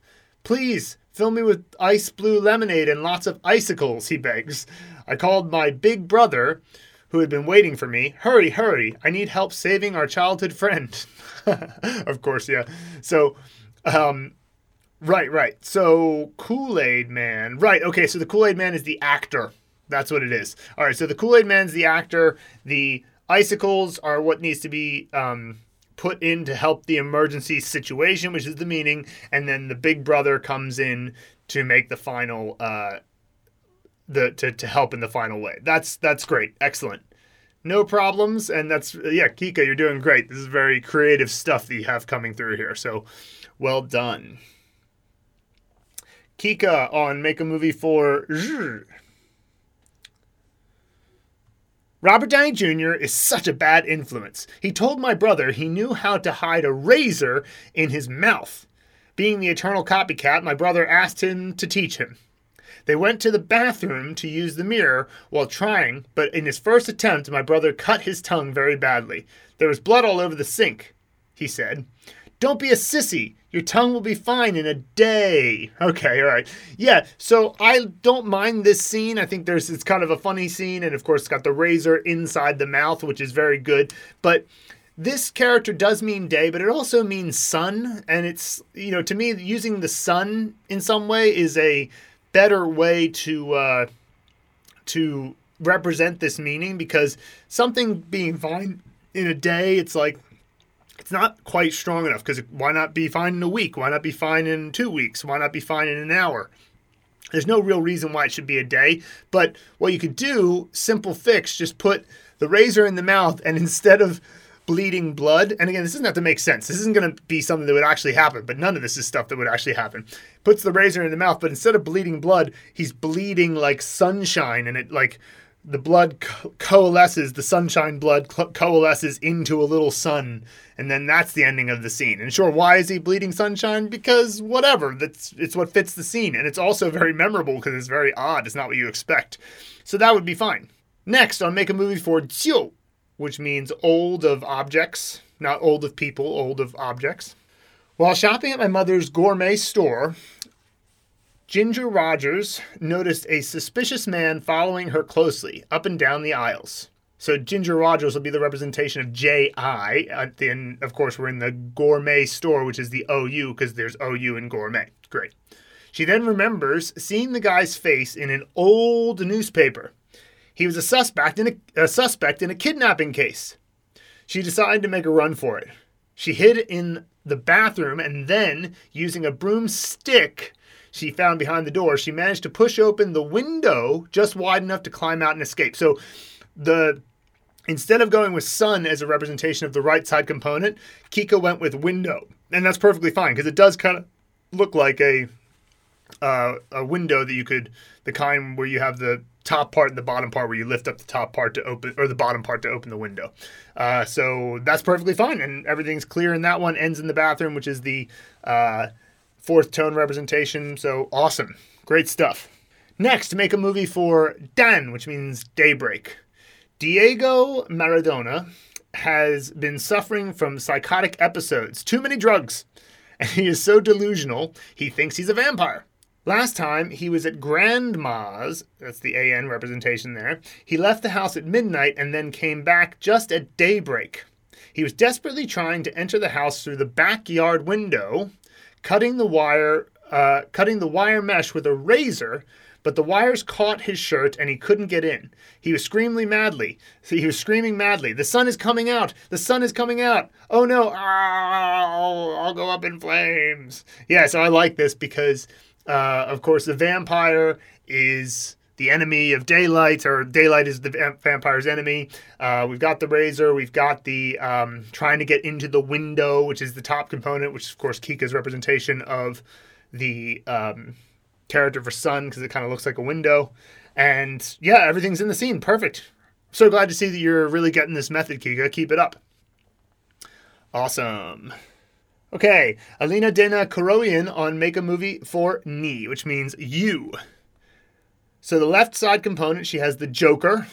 Please, fill me with ice blue lemonade and lots of icicles, he begs. I called my big brother, who had been waiting for me. Hurry, hurry, I need help saving our childhood friend. of course, yeah. So, um, Right, right. So Kool Aid Man. Right. Okay. So the Kool Aid Man is the actor. That's what it is. All right. So the Kool Aid Man's the actor. The icicles are what needs to be um, put in to help the emergency situation, which is the meaning. And then the Big Brother comes in to make the final. Uh, the to, to help in the final way. That's that's great. Excellent. No problems, and that's yeah, Kika, you're doing great. This is very creative stuff that you have coming through here. So, well done. Kika on Make a Movie for Robert Downey Jr. is such a bad influence. He told my brother he knew how to hide a razor in his mouth. Being the eternal copycat, my brother asked him to teach him. They went to the bathroom to use the mirror while trying, but in his first attempt, my brother cut his tongue very badly. There was blood all over the sink, he said. Don't be a sissy. Your tongue will be fine in a day. Okay, all right. Yeah, so I don't mind this scene. I think there's it's kind of a funny scene, and of course, it's got the razor inside the mouth, which is very good. But this character does mean day, but it also means sun, and it's you know to me using the sun in some way is a better way to uh, to represent this meaning because something being fine in a day, it's like not quite strong enough because why not be fine in a week? Why not be fine in two weeks? Why not be fine in an hour? There's no real reason why it should be a day. But what you could do, simple fix, just put the razor in the mouth and instead of bleeding blood, and again, this doesn't have to make sense. This isn't going to be something that would actually happen, but none of this is stuff that would actually happen. Puts the razor in the mouth, but instead of bleeding blood, he's bleeding like sunshine and it like the blood co- coalesces, the sunshine blood co- coalesces into a little sun, and then that's the ending of the scene. And sure, why is he bleeding sunshine? Because whatever, that's it's what fits the scene, and it's also very memorable because it's very odd. It's not what you expect, so that would be fine. Next, I'll make a movie for Jiu, which means old of objects, not old of people, old of objects. While shopping at my mother's gourmet store, Ginger Rogers noticed a suspicious man following her closely up and down the aisles. So Ginger Rogers will be the representation of J.I. And of course, we're in the gourmet store, which is the OU because there's OU in gourmet. Great. She then remembers seeing the guy's face in an old newspaper. He was a suspect in a, a suspect in a kidnapping case. She decided to make a run for it. She hid in the bathroom and then, using a broomstick, she found behind the door, she managed to push open the window just wide enough to climb out and escape. So the instead of going with sun as a representation of the right side component, Kika went with window. And that's perfectly fine because it does kind of look like a uh, a window that you could the kind where you have the top part and the bottom part where you lift up the top part to open or the bottom part to open the window. Uh, so that's perfectly fine and everything's clear. And that one ends in the bathroom, which is the uh, fourth tone representation. So awesome. Great stuff. Next, make a movie for Dan, which means daybreak. Diego Maradona has been suffering from psychotic episodes, too many drugs, and he is so delusional, he thinks he's a vampire. Last time he was at Grandma's, that's the AN representation there, he left the house at midnight and then came back just at daybreak. He was desperately trying to enter the house through the backyard window cutting the wire, uh, cutting the wire mesh with a razor, but the wires caught his shirt and he couldn't get in. He was screaming madly. He was screaming madly. The sun is coming out. The sun is coming out. Oh no! Ow, I'll go up in flames. Yeah, so I like this because, uh, of course, the vampire is the enemy of daylight, or daylight is the vampire's enemy. Uh, we've got the razor. We've got the um, trying to get into the window, which is the top component, which is, of course, Kika's representation of the um, character for Sun, because it kind of looks like a window. And yeah, everything's in the scene. Perfect. So glad to see that you're really getting this method, Kika. Keep it up. Awesome. Okay, Alina Dena Koroyan on Make a Movie for Ni, which means you. So the left side component, she has the Joker,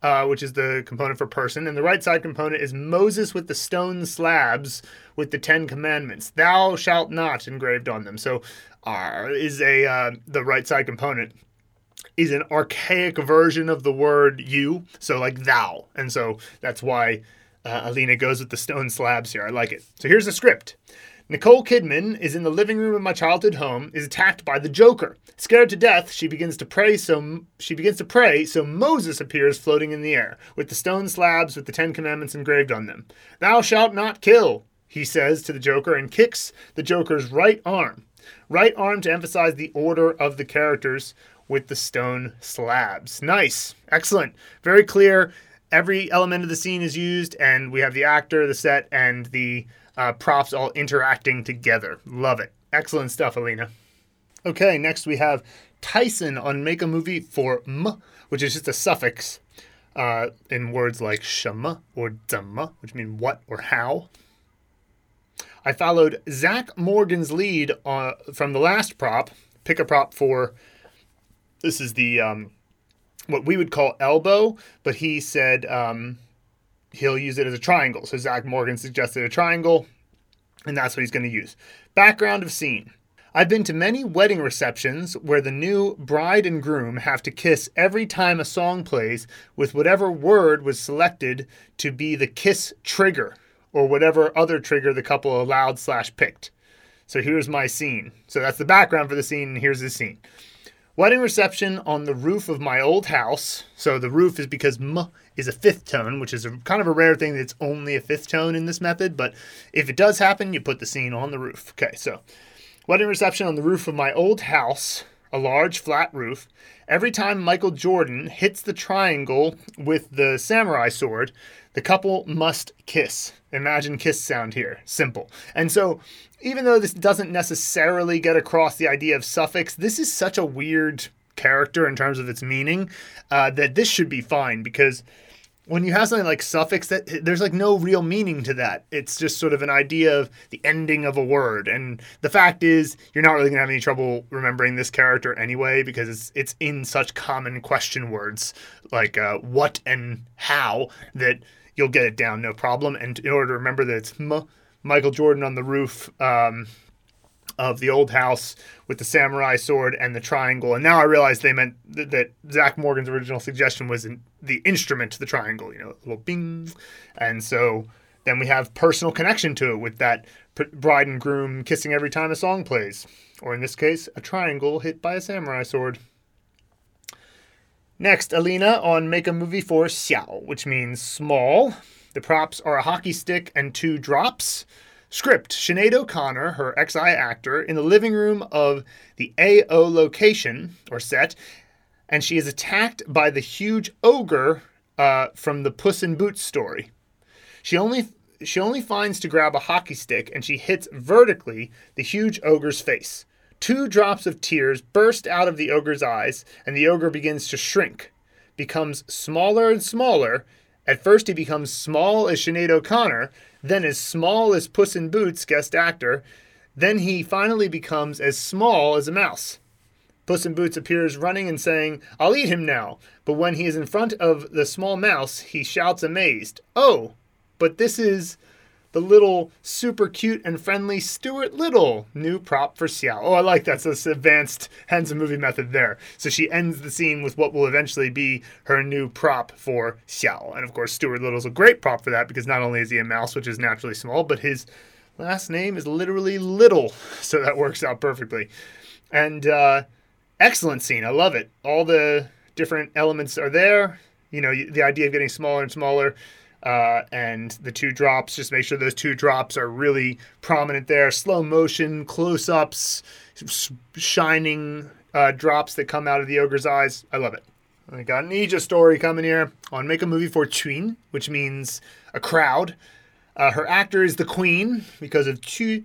uh, which is the component for person, and the right side component is Moses with the stone slabs with the Ten Commandments. Thou shalt not engraved on them. So R is a uh, the right side component is an archaic version of the word you, so like thou, and so that's why uh, Alina goes with the stone slabs here. I like it. So here's the script. Nicole Kidman is in the living room of my childhood home, is attacked by the Joker. Scared to death, she begins to pray so she begins to pray so Moses appears floating in the air with the stone slabs with the 10 commandments engraved on them. Thou shalt not kill, he says to the Joker and kicks the Joker's right arm. Right arm to emphasize the order of the characters with the stone slabs. Nice. Excellent. Very clear. Every element of the scene is used and we have the actor, the set and the uh, props all interacting together. Love it. Excellent stuff, Alina. Okay, next we have Tyson on Make a Movie for M, which is just a suffix. uh, in words like shenme or zenme, which mean what or how. I followed Zach Morgan's lead uh, from the last prop. Pick a prop for this is the um, what we would call elbow, but he said um, he'll use it as a triangle. So Zach Morgan suggested a triangle, and that's what he's going to use. Background of scene. I've been to many wedding receptions where the new bride and groom have to kiss every time a song plays with whatever word was selected to be the kiss trigger or whatever other trigger the couple allowed slash picked. So here's my scene. So that's the background for the scene, and here's the scene. Wedding reception on the roof of my old house. So the roof is because m is a fifth tone, which is a, kind of a rare thing that's only a fifth tone in this method. But if it does happen, you put the scene on the roof. Okay, so Wedding reception on the roof of my old house, a large flat roof. Every time Michael Jordan hits the triangle with the samurai sword, the couple must kiss. Imagine kiss sound here. Simple. And so, even though this doesn't necessarily get across the idea of suffix, this is such a weird character in terms of its meaning uh, that this should be fine because when you have something like suffix that there's like no real meaning to that it's just sort of an idea of the ending of a word and the fact is you're not really going to have any trouble remembering this character anyway because it's it's in such common question words like uh, what and how that you'll get it down no problem and in order to remember that it's M- michael jordan on the roof um, of the old house with the samurai sword and the triangle. And now I realize they meant that, that Zach Morgan's original suggestion was in the instrument, to the triangle, you know, a little bing. And so then we have personal connection to it with that bride and groom kissing every time a song plays. Or in this case, a triangle hit by a samurai sword. Next, Alina on Make a Movie for Xiao, which means small. The props are a hockey stick and two drops. Script Sinead O'Connor, her XI actor, in the living room of the AO location or set, and she is attacked by the huge ogre uh, from the Puss in Boots story. She only she only finds to grab a hockey stick and she hits vertically the huge ogre's face. Two drops of tears burst out of the ogre's eyes, and the ogre begins to shrink, becomes smaller and smaller. At first, he becomes small as Sinead O'Connor, then as small as Puss in Boots, guest actor. Then he finally becomes as small as a mouse. Puss in Boots appears running and saying, I'll eat him now. But when he is in front of the small mouse, he shouts amazed, Oh, but this is the little super cute and friendly Stuart Little new prop for Xiao. Oh, I like that. So this advanced hands of movie method there. So she ends the scene with what will eventually be her new prop for Xiao. And of course, Stuart Little's a great prop for that because not only is he a mouse, which is naturally small, but his last name is literally Little. So that works out perfectly. And uh, excellent scene. I love it. All the different elements are there. You know, the idea of getting smaller and smaller uh, and the two drops. Just make sure those two drops are really prominent there. Slow motion, close ups, shining uh, drops that come out of the ogre's eyes. I love it. I got an Ija story coming here on Make a Movie for Chuin, which means a crowd. Uh, her actor is the queen because of Chu.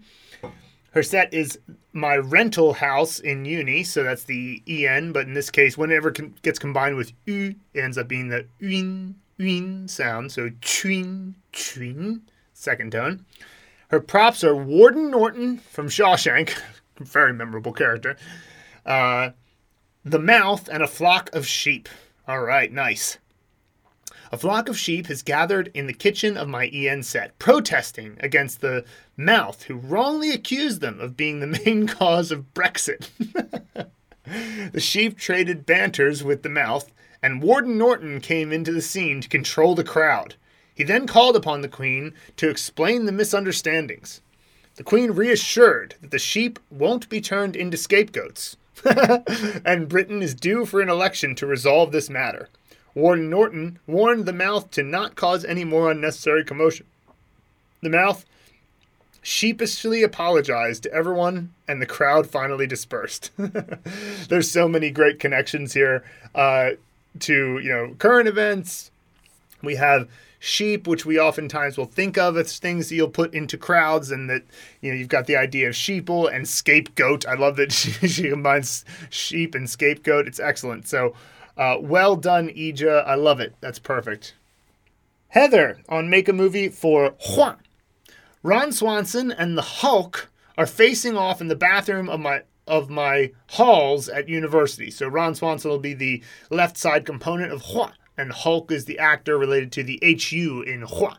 Her set is my rental house in uni, so that's the en, but in this case, whenever it gets combined with u, it ends up being the uin Yun sound, so twin, twin, second tone. Her props are Warden Norton from Shawshank, very memorable character, uh, the mouth, and a flock of sheep. All right, nice. A flock of sheep has gathered in the kitchen of my EN set, protesting against the mouth, who wrongly accused them of being the main cause of Brexit. the sheep traded banters with the mouth, and Warden Norton came into the scene to control the crowd. He then called upon the Queen to explain the misunderstandings. The Queen reassured that the sheep won't be turned into scapegoats, and Britain is due for an election to resolve this matter. Warden Norton warned the mouth to not cause any more unnecessary commotion. The mouth sheepishly apologized to everyone, and the crowd finally dispersed. There's so many great connections here. Uh, to you know current events. We have sheep, which we oftentimes will think of as things that you'll put into crowds, and that you know you've got the idea of sheeple and scapegoat. I love that she, she combines sheep and scapegoat. It's excellent. So Uh, well done, Ija. I love it. That's perfect. Heather on Make a Movie for Hua. Ron Swanson and the Hulk are facing off in the bathroom of my of my halls at university. So Ron Swanson will be the left side component of Hua, and Hulk is the actor related to the HU in Hua.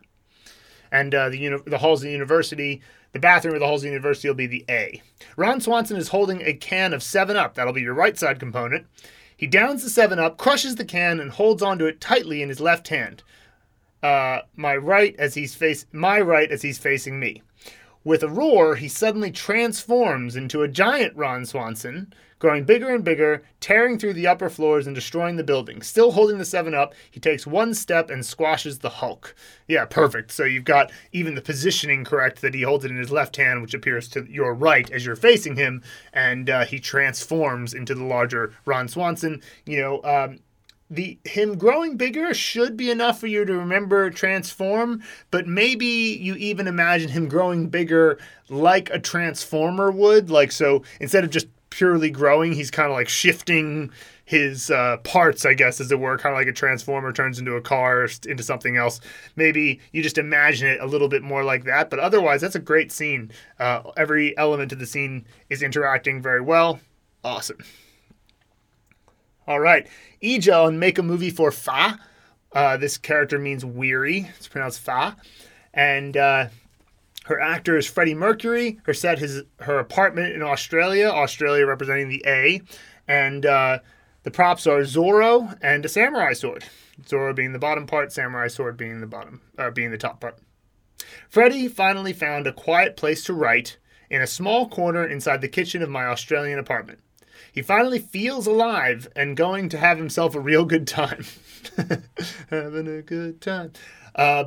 And uh, the uni- the halls of the university, the bathroom of the halls of the university will be the A. Ron Swanson is holding a can of 7 Up. That'll be your right side component. He downs the 7 Up, crushes the can, and holds onto it tightly in his left hand. Uh, my right as he's face my right as he's facing me. With a roar, he suddenly transforms into a giant Ron Swanson, growing bigger and bigger, tearing through the upper floors and destroying the building. Still holding the 7 up, he takes one step and squashes the Hulk. Yeah, perfect. So you've got even the positioning correct that he holds it in his left hand, which appears to your right as you're facing him, and uh, he transforms into the larger Ron Swanson. You know, um, the him growing bigger should be enough for you to remember transform but maybe you even imagine him growing bigger like a transformer would. Like so instead of just purely growing he's kind of like shifting his uh, parts i guess as it were kind of like a transformer turns into a car or into something else. Maybe you just imagine it a little bit more like that but otherwise that's a great scene. Uh, every element of the scene is interacting very well. Awesome all right. Ija and Make a Movie for Fa. Uh, this character means weary. It's pronounced Fa. And uh, her actor is Freddie Mercury. Her set is her apartment in Australia, Australia representing the A. And uh, the props are Zorro and a samurai sword. Zorro being the bottom part, samurai sword being the bottom, uh, being the top part. Freddie finally found a quiet place to write in a small corner inside the kitchen of my Australian apartment. He finally feels alive and going to have himself a real good time. Having a good time. Uh,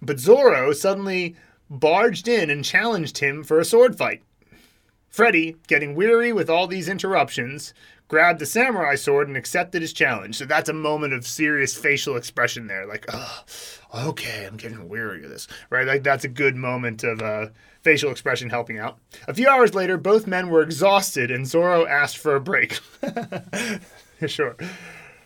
but Zorro suddenly barged in and challenged him for a sword fight. Freddy, getting weary with all these interruptions, grabbed the samurai sword and accepted his challenge. So that's a moment of serious facial expression there. Like, oh, okay, I'm getting weary of this. Right? Like, that's a good moment of uh, facial expression helping out. A few hours later, both men were exhausted and Zorro asked for a break. sure.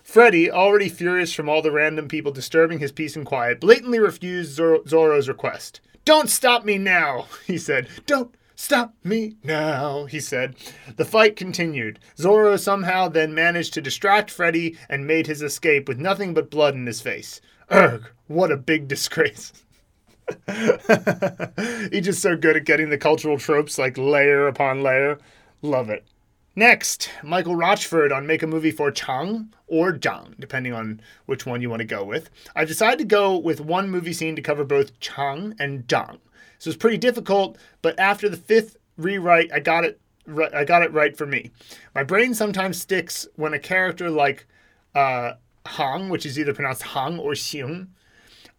Freddy, already furious from all the random people disturbing his peace and quiet, blatantly refused Zor- Zorro's request. Don't stop me now, he said. Don't Stop me now, he said. The fight continued. Zorro somehow then managed to distract Freddy and made his escape with nothing but blood in his face. Ugh, what a big disgrace. He's just so good at getting the cultural tropes like layer upon layer. Love it. Next, Michael Rochford on Make a Movie for Chang or Zhang, depending on which one you want to go with. I've decided to go with one movie scene to cover both Chang and Zhang. So it's pretty difficult, but after the fifth rewrite, I got it. Right, I got it right for me. My brain sometimes sticks when a character like uh, Hang, which is either pronounced Hang or Xiong.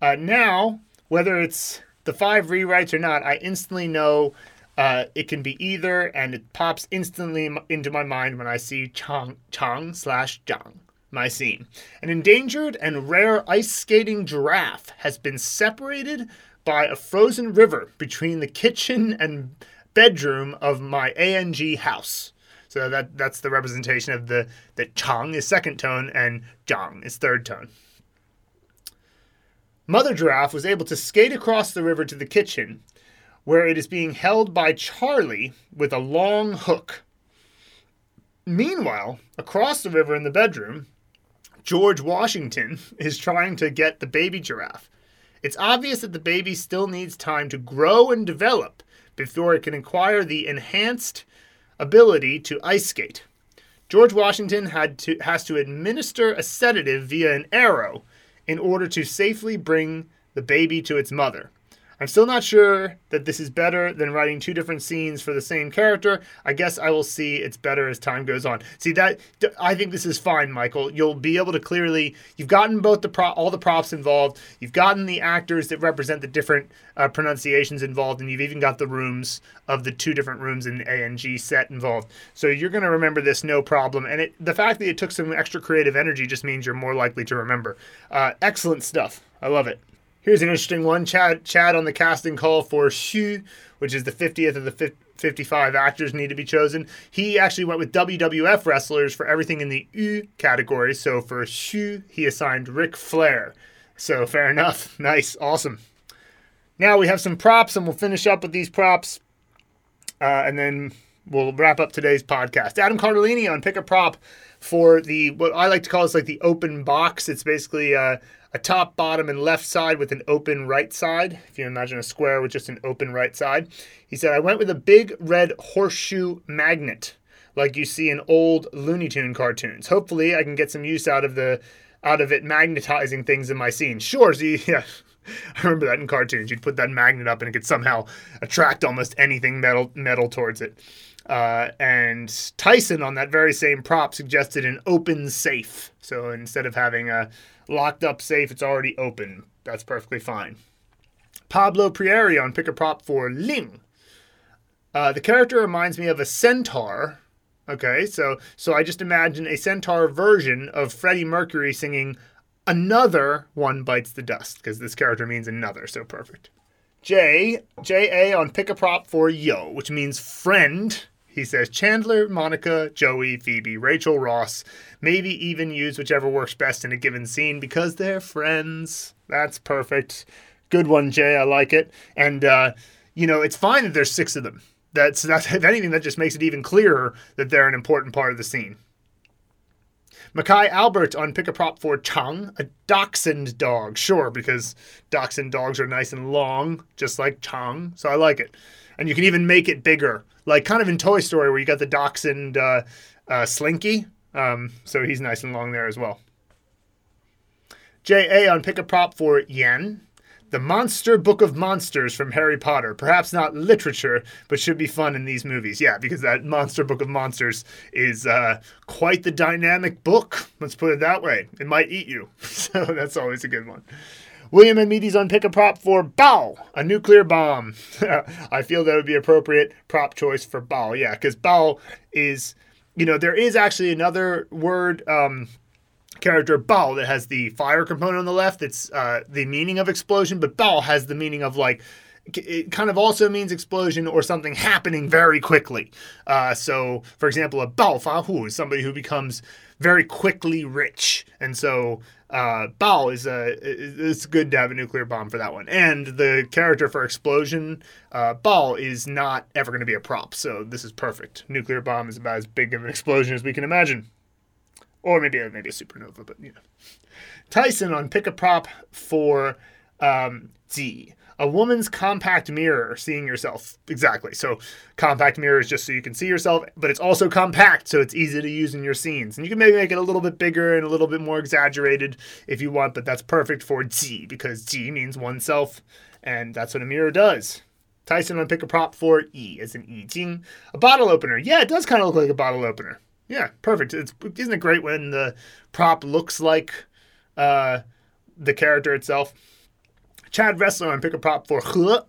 Uh, now, whether it's the five rewrites or not, I instantly know uh, it can be either, and it pops instantly into my mind when I see Chong Chong slash Zhang, my scene. An endangered and rare ice skating giraffe has been separated by a frozen river between the kitchen and bedroom of my ANG house. So that that's the representation of the that Chang is second tone and Zhang is third tone. Mother Giraffe was able to skate across the river to the kitchen, where it is being held by Charlie with a long hook. Meanwhile, across the river in the bedroom, George Washington is trying to get the baby giraffe. It's obvious that the baby still needs time to grow and develop before it can acquire the enhanced ability to ice skate. George Washington had to, has to administer a sedative via an arrow in order to safely bring the baby to its mother. I'm still not sure that this is better than writing two different scenes for the same character. I guess I will see it's better as time goes on. See that I think this is fine, Michael. You'll be able to clearly you've gotten both the pro, all the props involved. You've gotten the actors that represent the different uh, pronunciations involved, and you've even got the rooms of the two different rooms in the ANG set involved. So you're going to remember this no problem. And it, the fact that it took some extra creative energy just means you're more likely to remember. Uh, excellent stuff. I love it. Here's an interesting one. Chad, Chad on the casting call for Xu, which is the 50th of the 55 actors need to be chosen. He actually went with WWF wrestlers for everything in the U category. So for Xu, he assigned Ric Flair. So fair enough. Nice. Awesome. Now we have some props, and we'll finish up with these props. Uh, and then we'll wrap up today's podcast. Adam Cardellini on Pick a Prop for the what I like to call is like the open box. It's basically a top, bottom, and left side with an open right side. If you imagine a square with just an open right side. He said, I went with a big red horseshoe magnet like you see in old Looney Tune cartoons. Hopefully, I can get some use out of the out of it magnetizing things in my scene. Sure, see, yeah. I remember that in cartoons. You'd put that magnet up and it could somehow attract almost anything metal metal towards it. Uh, and Tyson on that very same prop suggested an open safe. So instead of having a locked up safe, it's already open. That's perfectly fine. Pablo Prieri on pick a prop for Ling. Uh, the character reminds me of a centaur. Okay, so so I just imagine a centaur version of Freddie Mercury singing "Another One Bites the Dust" because this character means another. So perfect. J J A on pick a prop for Yo, which means friend he says Chandler, Monica, Joey, Phoebe, Rachel, Ross, maybe even use whichever works best in a given scene because they're friends. That's perfect. Good one, Jay. I like it. And, uh, you know, it's fine that there's six of them. That's, that's, if anything, that just makes it even clearer that they're an important part of the scene. Mackay Albert on Pick a Prop for Chang, a dachshund dog. Sure, because dachshund dogs are nice and long, just like Chang. So I like it. And you can even make it bigger like kind of in Toy Story where you got the dachshund uh, uh, Slinky. Um, so he's nice and long there as well. J.A. on pick a prop for Yen. The Monster Book of Monsters from Harry Potter. Perhaps not literature, but should be fun in these movies. Yeah, because that Monster Book of Monsters is uh, quite the dynamic book. Let's put it that way. It might eat you. So that's always a good one. William and Meaty's on pick a prop for Bao, a nuclear bomb. I feel that would be appropriate prop choice for Bao. Yeah, because Bao is, you know, there is actually another word. Um, character Bao that has the fire component on the left. It's uh, the meaning of explosion, but Bao has the meaning of like it kind of also means explosion or something happening very quickly. Uh, so, for example, a Bao Fa Hu is somebody who becomes very quickly rich, and so uh, Bao is a it's good to have a nuclear bomb for that one. And the character for explosion, uh, Bao is not ever going to be a prop, so this is perfect. Nuclear bomb is about as big of an explosion as we can imagine, or maybe maybe a supernova, but you know. Tyson on pick a prop for um, a woman's compact mirror seeing yourself exactly so compact mirror is just so you can see yourself but it's also compact so it's easy to use in your scenes and you can maybe make it a little bit bigger and a little bit more exaggerated if you want but that's perfect for Ji because Ji means oneself and that's what a mirror does Tyson on pick a prop for E as an E Jing. A bottle opener. Yeah, it does kind of look like a bottle opener. Yeah, perfect. It's, isn't it great when the prop looks like uh, the character itself? Chad Wrestler on Pick a Prop for Huh.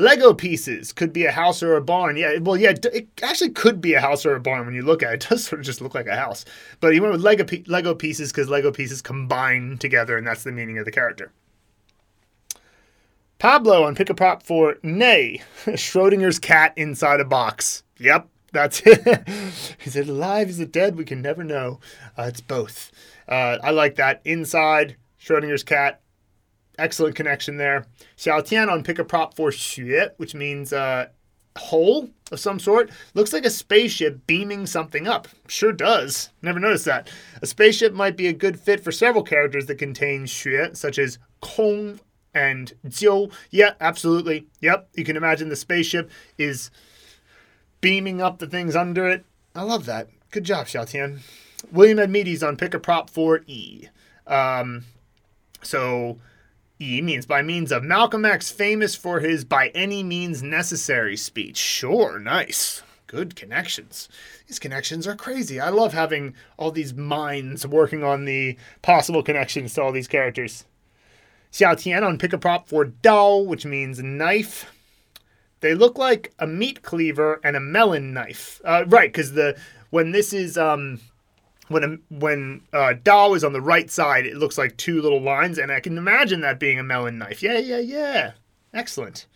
Lego pieces could be a house or a barn. Yeah, well, yeah, it actually could be a house or a barn when you look at it. It does sort of just look like a house. But he went with Lego Lego pieces because Lego pieces combine together, and that's the meaning of the character. Pablo on Pick a Prop for Nay, Schrodinger's cat inside a box. Yep, that's it. is it alive? Is it dead? We can never know. Uh, it's both. Uh, I like that. Inside, Schrodinger's cat, excellent connection there. Xiao Tian on pick a prop for Xue, which means uh, hole of some sort. Looks like a spaceship beaming something up. Sure does. Never noticed that. A spaceship might be a good fit for several characters that contain Xue, such as Kong and Jiu. Yeah, absolutely. Yep, you can imagine the spaceship is beaming up the things under it. I love that. Good job, Xiao Tian. William Admedes on pick a prop for E. Um, so E means by means of Malcolm X, famous for his by any means necessary speech. Sure, nice. Good connections. These connections are crazy. I love having all these minds working on the possible connections to all these characters. Xiao Tian on pick a prop for Dao, which means knife. They look like a meat cleaver and a melon knife. Uh, right, because the when this is um, when when uh, Dao is on the right side, it looks like two little lines, and I can imagine that being a melon knife. Yeah, yeah, yeah. Excellent.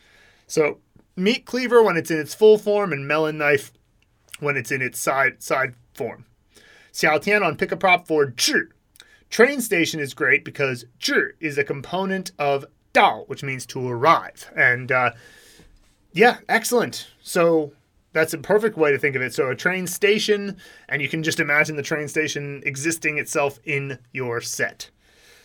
So meat cleaver when it's in its full form, and melon knife when it's in its side side form. Xiao Tian on pick a prop for zhi. Train station is great because zhi is a component of Dao, which means to arrive. And uh, yeah, excellent. So that's a perfect way to think of it. So a train station, and you can just imagine the train station existing itself in your set.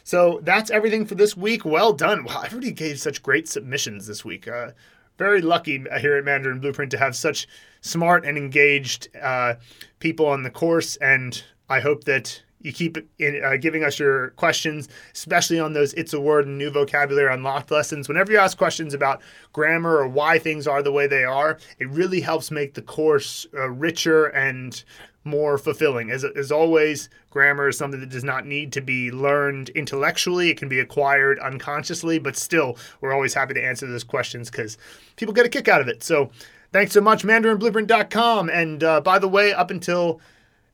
So that's everything for this week. Well done. Wow, everybody gave such great submissions this week. Uh, very lucky here at Mandarin Blueprint to have such smart and engaged uh, people on the course, and I hope that you keep in, uh, giving us your questions, especially on those It's a Word and New Vocabulary Unlocked lessons. Whenever you ask questions about grammar or why things are the way they are, it really helps make the course uh, richer and more fulfilling. As, as always, grammar is something that does not need to be learned intellectually. It can be acquired unconsciously, but still, we're always happy to answer those questions because people get a kick out of it. So, thanks so much, MandarinBlueprint.com. And uh, by the way, up until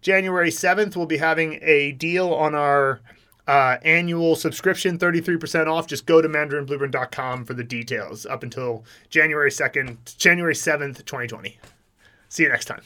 January 7th, we'll be having a deal on our uh, annual subscription, 33% off. Just go to mandarinblueprint.com for the details up until January 2nd, January 7th, 2020. See you next time.